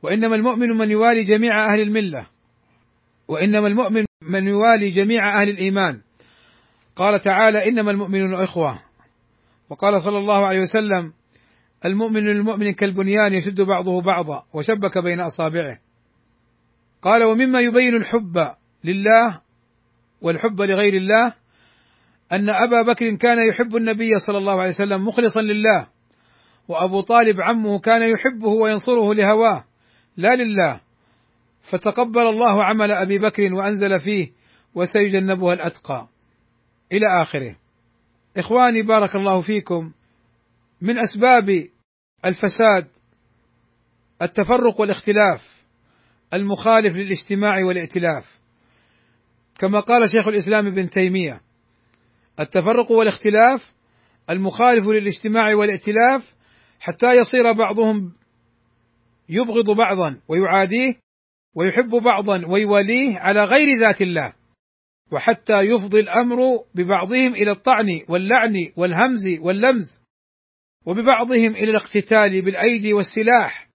وإنما المؤمن من يوالي جميع أهل الملة وإنما المؤمن من يوالي جميع أهل الإيمان. قال تعالى إنما المؤمنون إخوة. وقال صلى الله عليه وسلم المؤمن للمؤمن كالبنيان يشد بعضه بعضا وشبك بين أصابعه. قال ومما يبين الحب لله والحب لغير الله أن أبا بكر كان يحب النبي صلى الله عليه وسلم مخلصا لله وأبو طالب عمه كان يحبه وينصره لهواه لا لله. فتقبل الله عمل أبي بكر وأنزل فيه وسيجنبها الأتقى. إلى آخره. إخواني بارك الله فيكم. من أسباب الفساد التفرق والاختلاف المخالف للاجتماع والائتلاف. كما قال شيخ الإسلام ابن تيمية التفرق والاختلاف المخالف للاجتماع والائتلاف حتى يصير بعضهم يبغض بعضا ويعاديه ويحب بعضا ويواليه على غير ذات الله وحتى يفضي الأمر ببعضهم إلى الطعن واللعن والهمز واللمز وببعضهم إلى الاقتتال بالأيدي والسلاح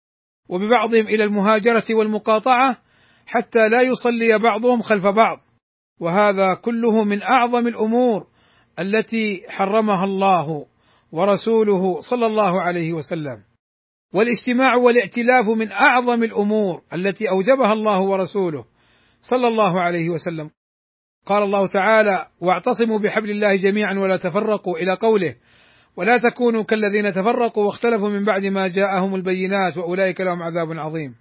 وببعضهم إلى المهاجرة والمقاطعة حتى لا يصلي بعضهم خلف بعض. وهذا كله من أعظم الأمور التي حرمها الله ورسوله صلى الله عليه وسلم. والاجتماع والائتلاف من أعظم الأمور التي أوجبها الله ورسوله. صلى الله عليه وسلم. قال الله تعالى واعتصموا بحبل الله جميعا ولا تفرقوا إلى قوله ولا تكونوا كالذين تفرقوا واختلفوا من بعد ما جاءهم البينات وأولئك لهم عذاب عظيم.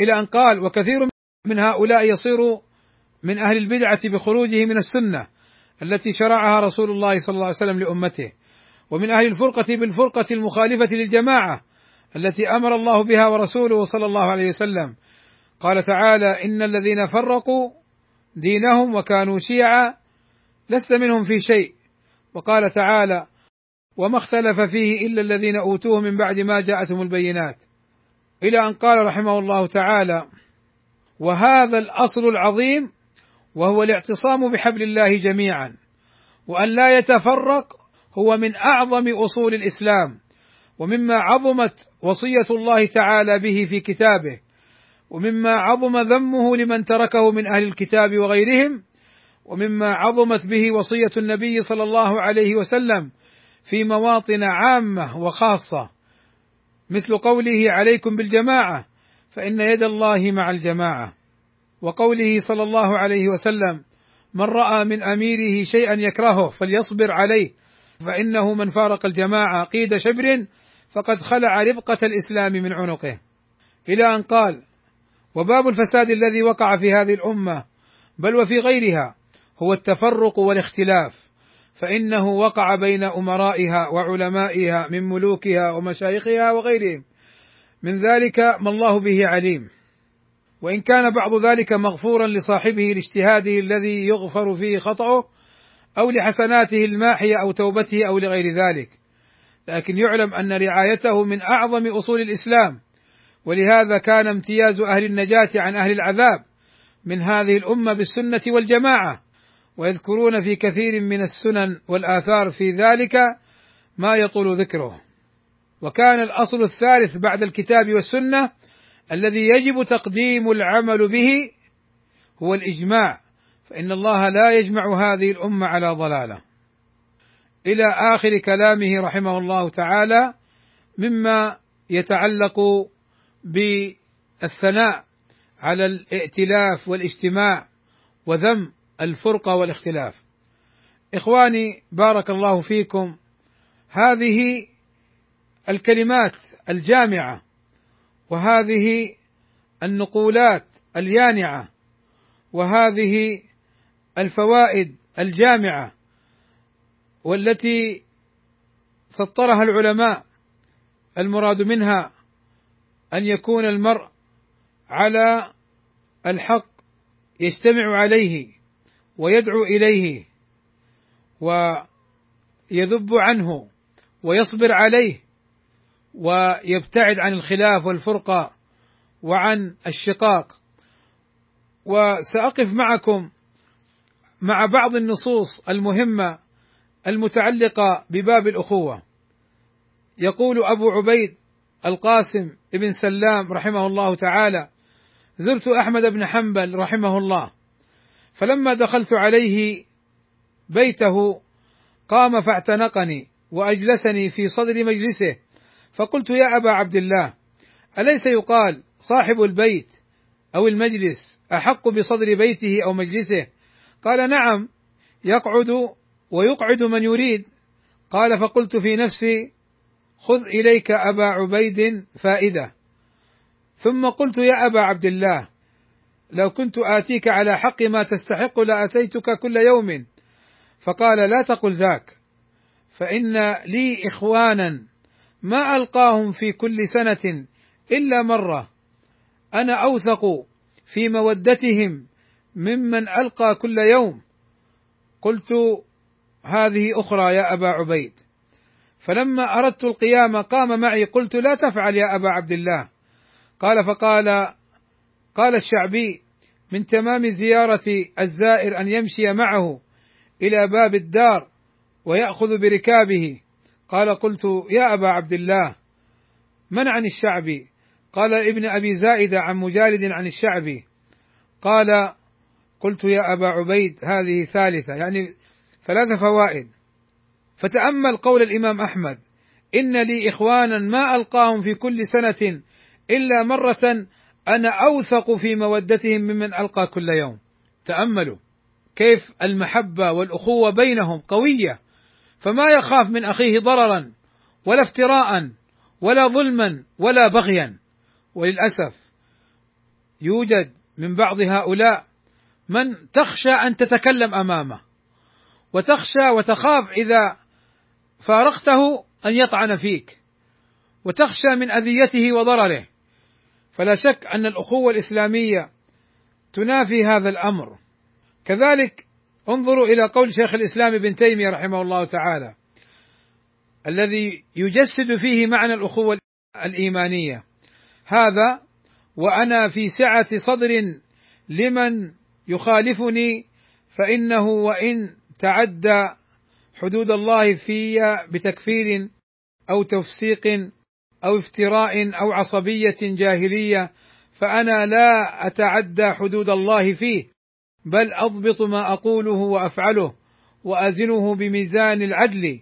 إلى أن قال وكثير من هؤلاء يصير من أهل البدعة بخروجه من السنة التي شرعها رسول الله صلى الله عليه وسلم لأمته ومن أهل الفرقة بالفرقة المخالفة للجماعة التي أمر الله بها ورسوله صلى الله عليه وسلم. قال تعالى إن الذين فرقوا دينهم وكانوا شيعا لست منهم في شيء. وقال تعالى وما اختلف فيه إلا الذين أوتوه من بعد ما جاءتهم البينات. إلى أن قال رحمه الله تعالى وهذا الأصل العظيم وهو الاعتصام بحبل الله جميعا وأن لا يتفرق هو من أعظم أصول الإسلام. ومما عظمت وصية الله تعالى به في كتابه ومما عظم ذمه لمن تركه من أهل الكتاب وغيرهم ومما عظمت به وصية النبي صلى الله عليه وسلم في مواطن عامة وخاصة. مثل قوله عليكم بالجماعة فإن يد الله مع الجماعة. وقوله صلى الله عليه وسلم من رأى من أميره شيئا يكرهه فليصبر عليه فإنه من فارق الجماعة قيد شبر فقد خلع ربقة الإسلام من عنقه. إلى أن قال وباب الفساد الذي وقع في هذه الأمة بل وفي غيرها هو التفرق والاختلاف. فإنه وقع بين أمرائها وعلمائها من ملوكها ومشايخها وغيرهم. من ذلك ما الله به عليم. وإن كان بعض ذلك مغفورا لصاحبه لاجتهاده الذي يغفر فيه خطأه أو لحسناته الماحية أو توبته أو لغير ذلك. لكن يعلم أن رعايته من أعظم أصول الإسلام. ولهذا كان امتياز أهل النجاة عن أهل العذاب من هذه الأمة بالسنة والجماعة. ويذكرون في كثير من السنن والآثار في ذلك ما يطول ذكره. وكان الأصل الثالث بعد الكتاب والسنة الذي يجب تقديم العمل به هو الإجماع. فإن الله لا يجمع هذه الأمة على ضلالة. إلى آخر كلامه رحمه الله تعالى مما يتعلق بالثناء على الائتلاف والاجتماع وذم الفرقة والاختلاف. إخواني بارك الله فيكم. هذه الكلمات الجامعة وهذه النقولات اليانعة وهذه الفوائد الجامعة والتي سطرها العلماء المراد منها أن يكون المرء على الحق يجتمع عليه ويدعو إليه ويذب عنه ويصبر عليه ويبتعد عن الخلاف والفرقة وعن الشقاق. وسأقف معكم مع بعض النصوص المهمة المتعلقه بباب الأخوة. يقول أبو عبيد القاسم بن سلام رحمه الله تعالى زرت أحمد بن حنبل رحمه الله فلما دخلت عليه بيته قام فاعتنقني وأجلسني في صدر مجلسه فقلت يا أبا عبد الله أليس يقال صاحب البيت أو المجلس أحق بصدر بيته أو مجلسه؟ قال نعم يقعد ويقعد من يريد. قال فقلت في نفسي خذ إليك أبا عبيد فائدة. ثم قلت يا أبا عبد الله لو كنت آتيك على حق ما تستحق لأتيتك كل يوم. فقال لا تقل ذاك. فإن لي إخوانا ما ألقاهم في كل سنة إلا مرة. أنا أوثق في مودتهم ممن ألقى كل يوم. قلت هذه أخرى يا أبا عبيد. فلما أردت القيام قام معي قلت لا تفعل يا أبا عبد الله. قال فقال قال الشعبي من تمام زيارة الزائر أن يمشي معه إلى باب الدار ويأخذ بركابه. قال قلت يا أبا عبد الله من عن الشعبي؟ قال ابن أبي زائدة عن مجالد عن الشعبي. قال قلت يا أبا عبيد هذه ثالثة. يعني ثلاث فوائد. فتأمل قول الإمام أحمد إن لي إخوانا ما ألقاهم في كل سنة إلا مرة أنا أوثق في مودتهم ممن ألقى كل يوم. تأملوا كيف المحبة والأخوة بينهم قوية فما يخاف من أخيه ضررا ولا افتراء ولا ظلما ولا بغيا. وللأسف يوجد من بعض هؤلاء من تخشى أن تتكلم أمامه. وتخشى وتخاف إذا فارقته أن يطعن فيك. وتخشى من أذيته وضرره. فلا شك أن الأخوة الإسلامية تنافي هذا الأمر. كذلك انظروا إلى قول شيخ الإسلام ابن تيمية رحمه الله تعالى الذي يجسد فيه معنى الأخوة الإيمانية. هذا وأنا في سعة صدر لمن يخالفني فإنه وإن تعدى حدود الله في بتكفير أو تفسيق أو افتراء أو عصبية جاهلية فأنا لا أتعدى حدود الله فيه بل أضبط ما أقوله وأفعله وأزنه بميزان العدل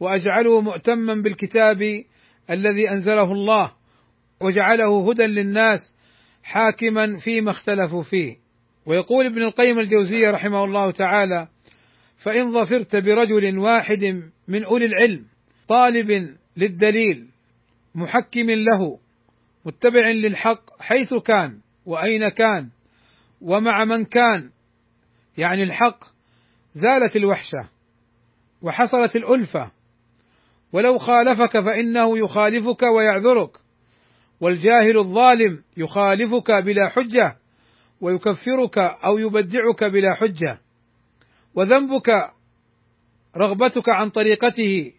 وأجعله مؤتما بالكتاب الذي أنزله الله وجعله هدى للناس حاكما فيما اختلفوا فيه. ويقول ابن القيم الجوزية رحمه الله تعالى فإن ظفرت برجل واحد من أولي العلم طالب للدليل محكم له متبع للحق حيث كان وأين كان ومع من كان يعني الحق زالت الوحشة وحصلت الألفة. ولو خالفك فإنه يخالفك ويعذرك والجاهل الظالم يخالفك بلا حجة ويكفرك أو يبدعك بلا حجة. وذنبك رغبتك عن طريقته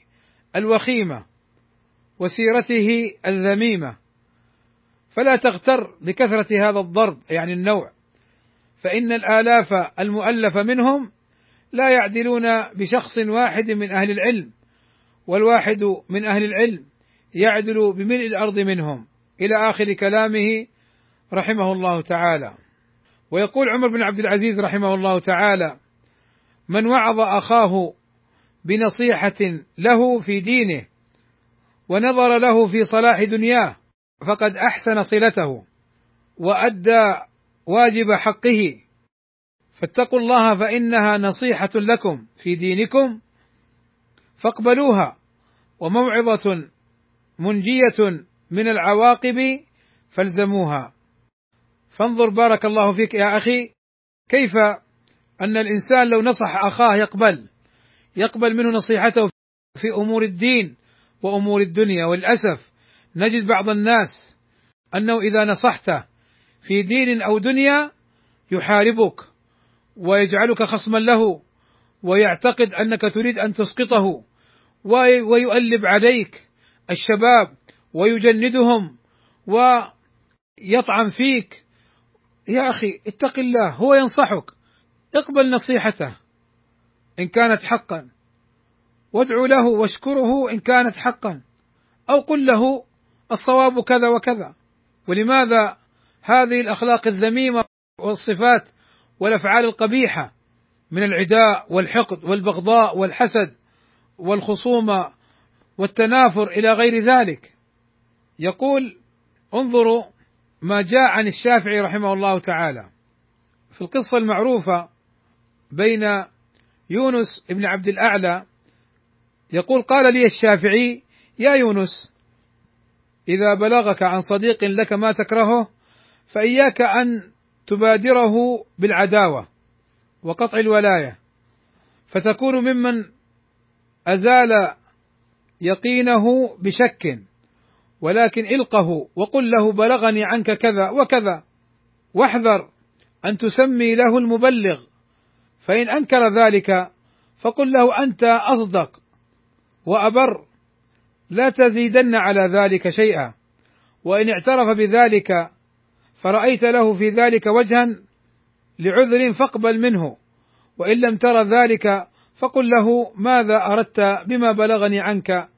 الوخيمة وسيرته الذميمة. فلا تغتر بكثرة هذا الضرب يعني النوع. فإن الآلاف المؤلفة منهم لا يعدلون بشخص واحد من أهل العلم والواحد من أهل العلم يعدل بملء الأرض منهم. إلى آخر كلامه رحمه الله تعالى. ويقول عمر بن عبد العزيز رحمه الله تعالى من وعظ أخاه بنصيحة له في دينه ونظر له في صلاح دنياه فقد أحسن صلته وأدى واجب حقه. فاتقوا الله فإنها نصيحة لكم في دينكم فاقبلوها. وموعظة منجية من العواقب فالزموها. فانظر بارك الله فيك يا أخي كيف أن الإنسان لو نصح أخاه يقبل يقبل منه نصيحته في أمور الدين وأمور الدنيا. وللأسف نجد بعض الناس أنه إذا نصحته في دين أو دنيا يحاربك ويجعلك خصما له ويعتقد أنك تريد أن تسقطه ويؤلب عليك الشباب ويجندهم ويطعن فيك. يا أخي اتق الله هو ينصحك. اقبل نصيحته إن كانت حقا. وادعو له واشكره إن كانت حقا. أو قل له الصواب كذا وكذا. ولماذا هذه الأخلاق الذميمة والصفات والأفعال القبيحة من العداء والحقد والبغضاء والحسد والخصومة والتنافر إلى غير ذلك؟ يقول انظروا ما جاء عن الشافعي رحمه الله تعالى. في القصة المعروفة بين يونس بن عبد الأعلى يقول قال لي الشافعي يا يونس إذا بلغك عن صديق لك ما تكرهه فإياك أن تبادره بالعداوة وقطع الولاية فتكون ممن أزال يقينه بشك ولكن إلقه وقل له بلغني عنك كذا وكذا واحذر أن تسمي له المبلغ. فإن أنكر ذلك فقل له أنت أصدق وأبر. لا تزيدن على ذلك شيئا. وإن اعترف بذلك فرأيت له في ذلك وجها لعذر فاقبل منه. وإن لم تر ذلك فقل له ماذا أردت بما بلغني عنك.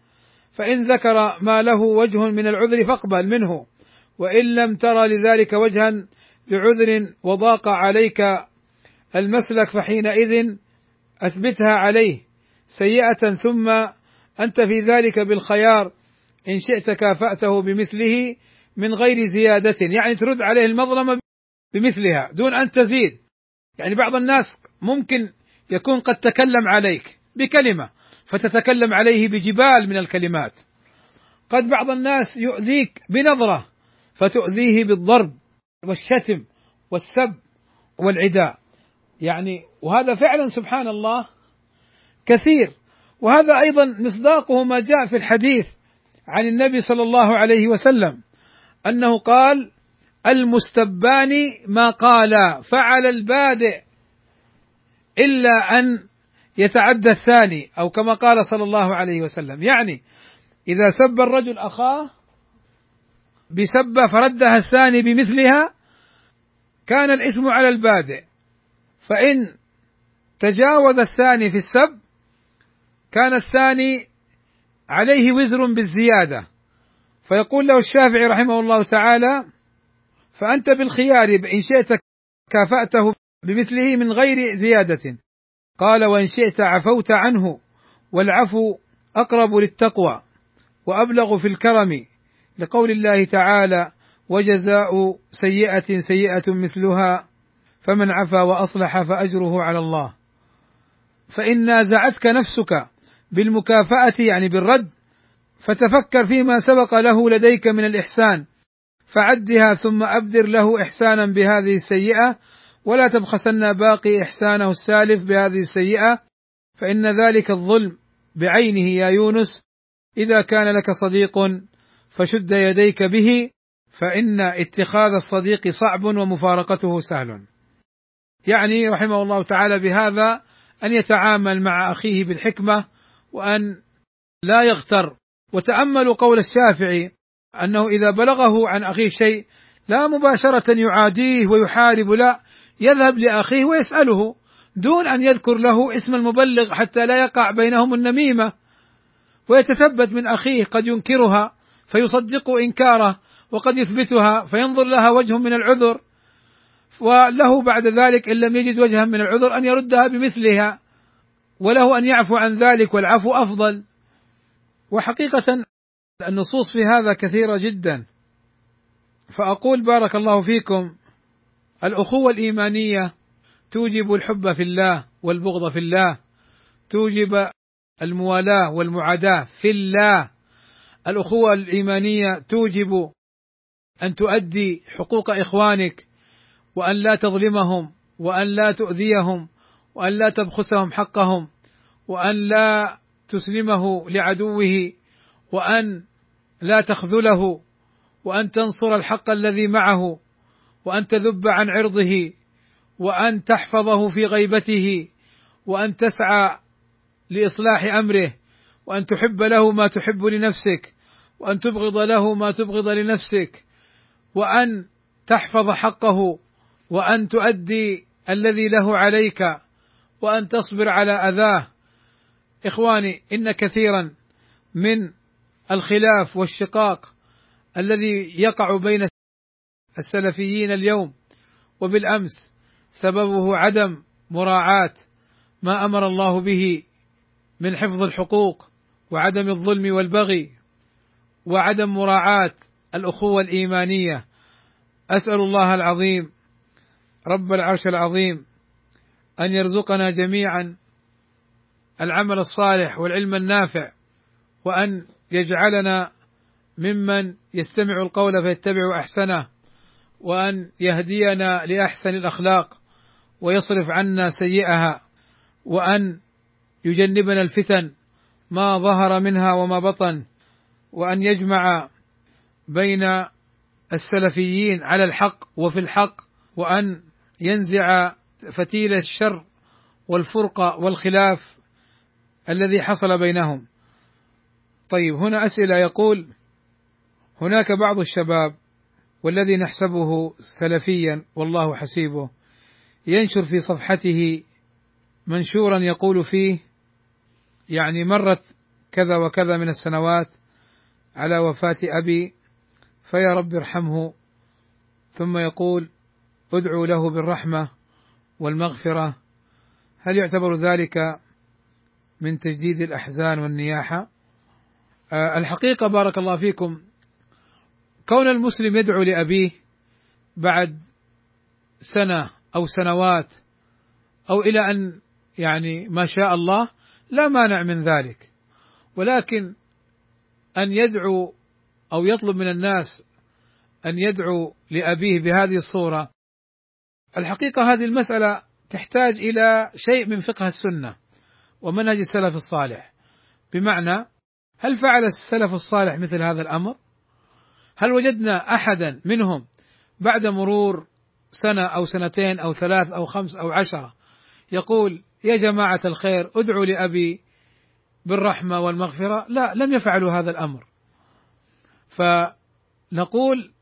فإن ذكر ما له وجه من العذر فاقبل منه. وإن لم تر لذلك وجها لعذر وضاق عليك المسلك فحينئذ أثبتها عليه سيئة ثم أنت في ذلك بالخيار إن شئت كافأته بمثله من غير زيادة. يعني ترد عليه المظلمه بمثلها دون أن تزيد. يعني بعض الناس ممكن يكون قد تكلم عليك بكلمة فتتكلم عليه بجبال من الكلمات. قد بعض الناس يؤذيك بنظرة فتؤذيه بالضرب والشتم والسب والعداء. يعني وهذا فعلا سبحان الله كثير. وهذا أيضا مصداقه ما جاء في الحديث عن النبي صلى الله عليه وسلم أنه قال المستبان ما قال فعل البادئ إلا أن يتعدى الثاني أو كما قال صلى الله عليه وسلم. يعني إذا سب الرجل أخاه بسبة فردها الثاني بمثلها كان الإثم على البادئ. فإن تجاوز الثاني في السب كان الثاني عليه وزر بالزيادة. فيقول له الشافعي رحمه الله تعالى فأنت بالخيار إن شئت كافأته بمثله من غير زيادة. قال وإن شئت عفوت عنه والعفو أقرب للتقوى وأبلغ في الكرم. لقول الله تعالى وجزاء سيئة سيئة مثلها. فمن عفا وأصلح فأجره على الله. فإن نازعتك نفسك بالمكافأة يعني بالرد فتفكر فيما سبق له لديك من الإحسان فعدها ثم أبدر له إحسانا بهذه السيئة ولا تبخسن باقي إحسانه السالف بهذه السيئة فإن ذلك الظلم بعينه يا يونس. إذا كان لك صديق فشد يديك به فإن اتخاذ الصديق صعب ومفارقته سهل. يعني رحمه الله تعالى بهذا أن يتعامل مع أخيه بالحكمة وأن لا يغتر. وتاملوا قول الشافعي أنه إذا بلغه عن أخيه شيء لا مباشرة يعاديه ويحارب لا يذهب لأخيه ويسأله دون أن يذكر له اسم المبلغ حتى لا يقع بينهم النميمة. ويتثبت من أخيه قد ينكرها فيصدق إنكاره وقد يثبتها فينظر لها وجه من العذر. وله بعد ذلك إن لم يجد وجها من العذر أن يردها بمثلها وله أن يعفو عن ذلك والعفو أفضل. وحقيقة النصوص في هذا كثيرة جدا. فأقول بارك الله فيكم الأخوة الإيمانية توجب الحب في الله والبغض في الله توجب الموالاة والمعاداة في الله. الأخوة الإيمانية توجب أن تؤدي حقوق إخوانك وأن لا تظلمهم وأن لا تؤذيهم وأن لا تبخسهم حقهم وأن لا تسلمه لعدوه وأن لا تخذله وأن تنصر الحق الذي معه وأن تذب عن عرضه وأن تحفظه في غيبته وأن تسعى لإصلاح أمره وأن تحب له ما تحب لنفسك وأن تبغض له ما تبغض لنفسك وأن تحفظ حقه وأن تؤدي الذي له عليك وأن تصبر على أذاه. إخواني إن كثيرا من الخلاف والشقاق الذي يقع بين السلفيين اليوم وبالأمس سببه عدم مراعاة ما أمر الله به من حفظ الحقوق وعدم الظلم والبغي وعدم مراعاة الأخوة الإيمانية. أسأل الله العظيم رب العرش العظيم أن يرزقنا جميعا العمل الصالح والعلم النافع وأن يجعلنا ممن يستمع القول فيتبع أحسنه وأن يهدينا لأحسن الأخلاق ويصرف عنا سيئها وأن يجنبنا الفتن ما ظهر منها وما بطن وأن يجمع بين السلفيين على الحق وفي الحق وأن ينزع فتيل الشر والفرقه والخلاف الذي حصل بينهم. طيب هنا أسئلة. يقول هناك بعض الشباب والذي نحسبه سلفيا والله حسيبه ينشر في صفحته منشورا يقول فيه يعني مرت كذا وكذا من السنوات على وفاة أبي فيا رب ارحمه. ثم يقول ادعوا له بالرحمة والمغفرة هل يعتبر ذلك من تجديد الأحزان والنياحة؟ آه، الحقيقة بارك الله فيكم كون المسلم يدعو لأبيه بعد سنة أو سنوات أو إلى أن يعني ما شاء الله لا مانع من ذلك ولكن أن يدعو أو يطلب من الناس أن يدعو لأبيه بهذه الصورة الحقيقة هذه المسألة تحتاج إلى شيء من فقه السنة ومنهج السلف الصالح. بمعنى هل فعل السلف الصالح مثل هذا الأمر؟ هل وجدنا أحدا منهم بعد مرور سنة أو سنتين أو ثلاث أو خمس أو عشرة يقول يا جماعة الخير ادعوا لأبي بالرحمة والمغفرة لا لم يفعلوا هذا الأمر. فنقول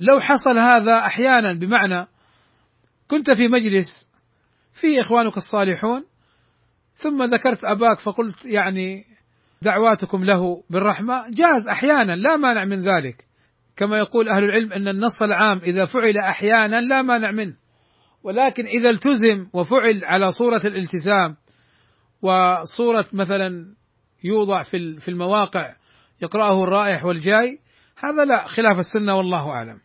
لو حصل هذا أحيانا بمعنى كنت في مجلس فيه إخوانك الصالحون ثم ذكرت أباك فقلت يعني دعواتكم له بالرحمة. جاز أحيانا لا مانع من ذلك. كما يقول أهل العلم أن النص العام إذا فعل أحيانا لا مانع منه. ولكن إذا التزم وفعل على صورة الالتزام وصورة مثلا يوضع في المواقع يقرأه الرائح والجاي هذا لا خلاف السنة والله أعلم.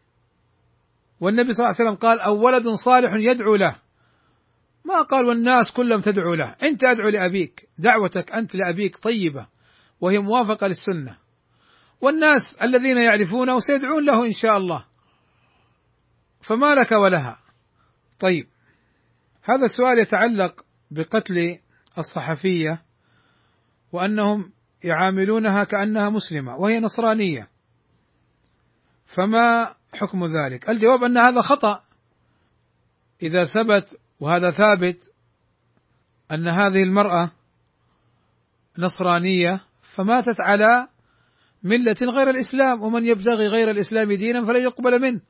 والنبي صلى الله عليه وسلم قال أو ولد صالح يدعو له. ما قال والناس كلهم تدعو له. أنت أدعو لأبيك دعوتك أنت لأبيك طيبة وهي موافقة للسنة. والناس الذين يعرفونه سيدعون له إن شاء الله. فما لك ولها؟ طيب هذا السؤال يتعلق بقتل الصحفية وأنهم يعاملونها كأنها مسلمة وهي نصرانية. فما حكم ذلك؟ الجواب أن هذا خطأ. إذا ثبت وهذا ثابت أن هذه المرأة نصرانية فماتت على ملة غير الإسلام ومن يبتغي غير الإسلام دينا فلن يقبل منه.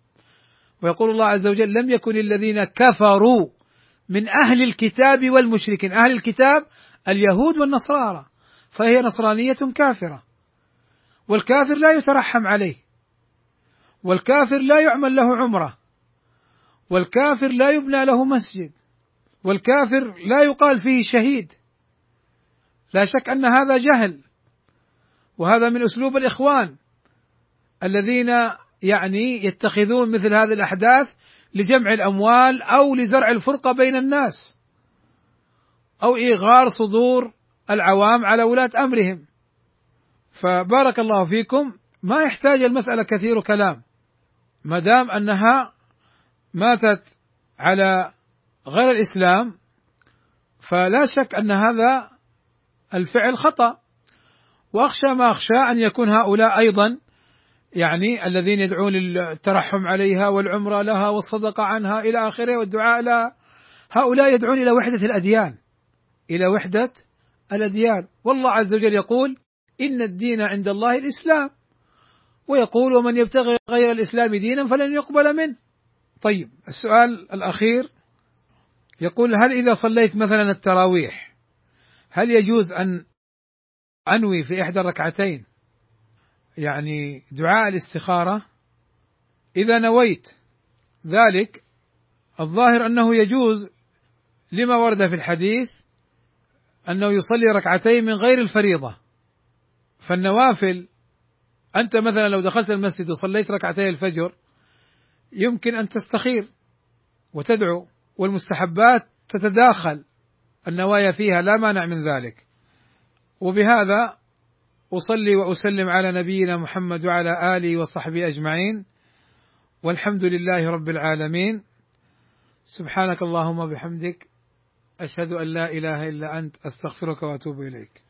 ويقول الله عز وجل لم يكن الذين كفروا من أهل الكتاب والمشركين. أهل الكتاب اليهود والنصارى فهي نصرانية كافرة والكافر لا يترحم عليه. والكافر لا يعمل له عمرة. والكافر لا يبنى له مسجد. والكافر لا يقال فيه شهيد. لا شك أن هذا جهل. وهذا من أسلوب الإخوان الذين يعني يتخذون مثل هذه الأحداث لجمع الأموال أو لزرع الفرقة بين الناس أو إيغار صدور العوام على ولاة أمرهم. فبارك الله فيكم. ما يحتاج المسألة كثير كلام. ما دام أنها ماتت على غير الإسلام فلا شك أن هذا الفعل خطأ. وأخشى ما أخشى أن يكون هؤلاء أيضا يعني الذين يدعون للترحم عليها والعمرة لها والصدقة عنها إلى آخره والدعاء لها هؤلاء يدعون إلى وحدة الأديان إلى وحدة الأديان. والله عز وجل يقول إن الدين عند الله الإسلام. ويقول ومن يبتغي غير الإسلام دينا فلن يقبل منه. طيب السؤال الأخير يقول هل إذا صليت مثلا التراويح هل يجوز أن أنوي في إحدى الركعتين؟ يعني دعاء الاستخارة؟ إذا نويت ذلك الظاهر أنه يجوز لما ورد في الحديث أنه يصلي ركعتين من غير الفريضة. فالنوافل أنت مثلا لو دخلت المسجد وصليت ركعتي الفجر يمكن أن تستخير وتدعو والمستحبات تتداخل. النوايا فيها لا مانع من ذلك. وبهذا أصلي وأسلم على نبينا محمد وعلى آله وصحبه أجمعين. والحمد لله رب العالمين. سبحانك اللهم وبحمدك أشهد أن لا إله إلا أنت أستغفرك وأتوب إليك.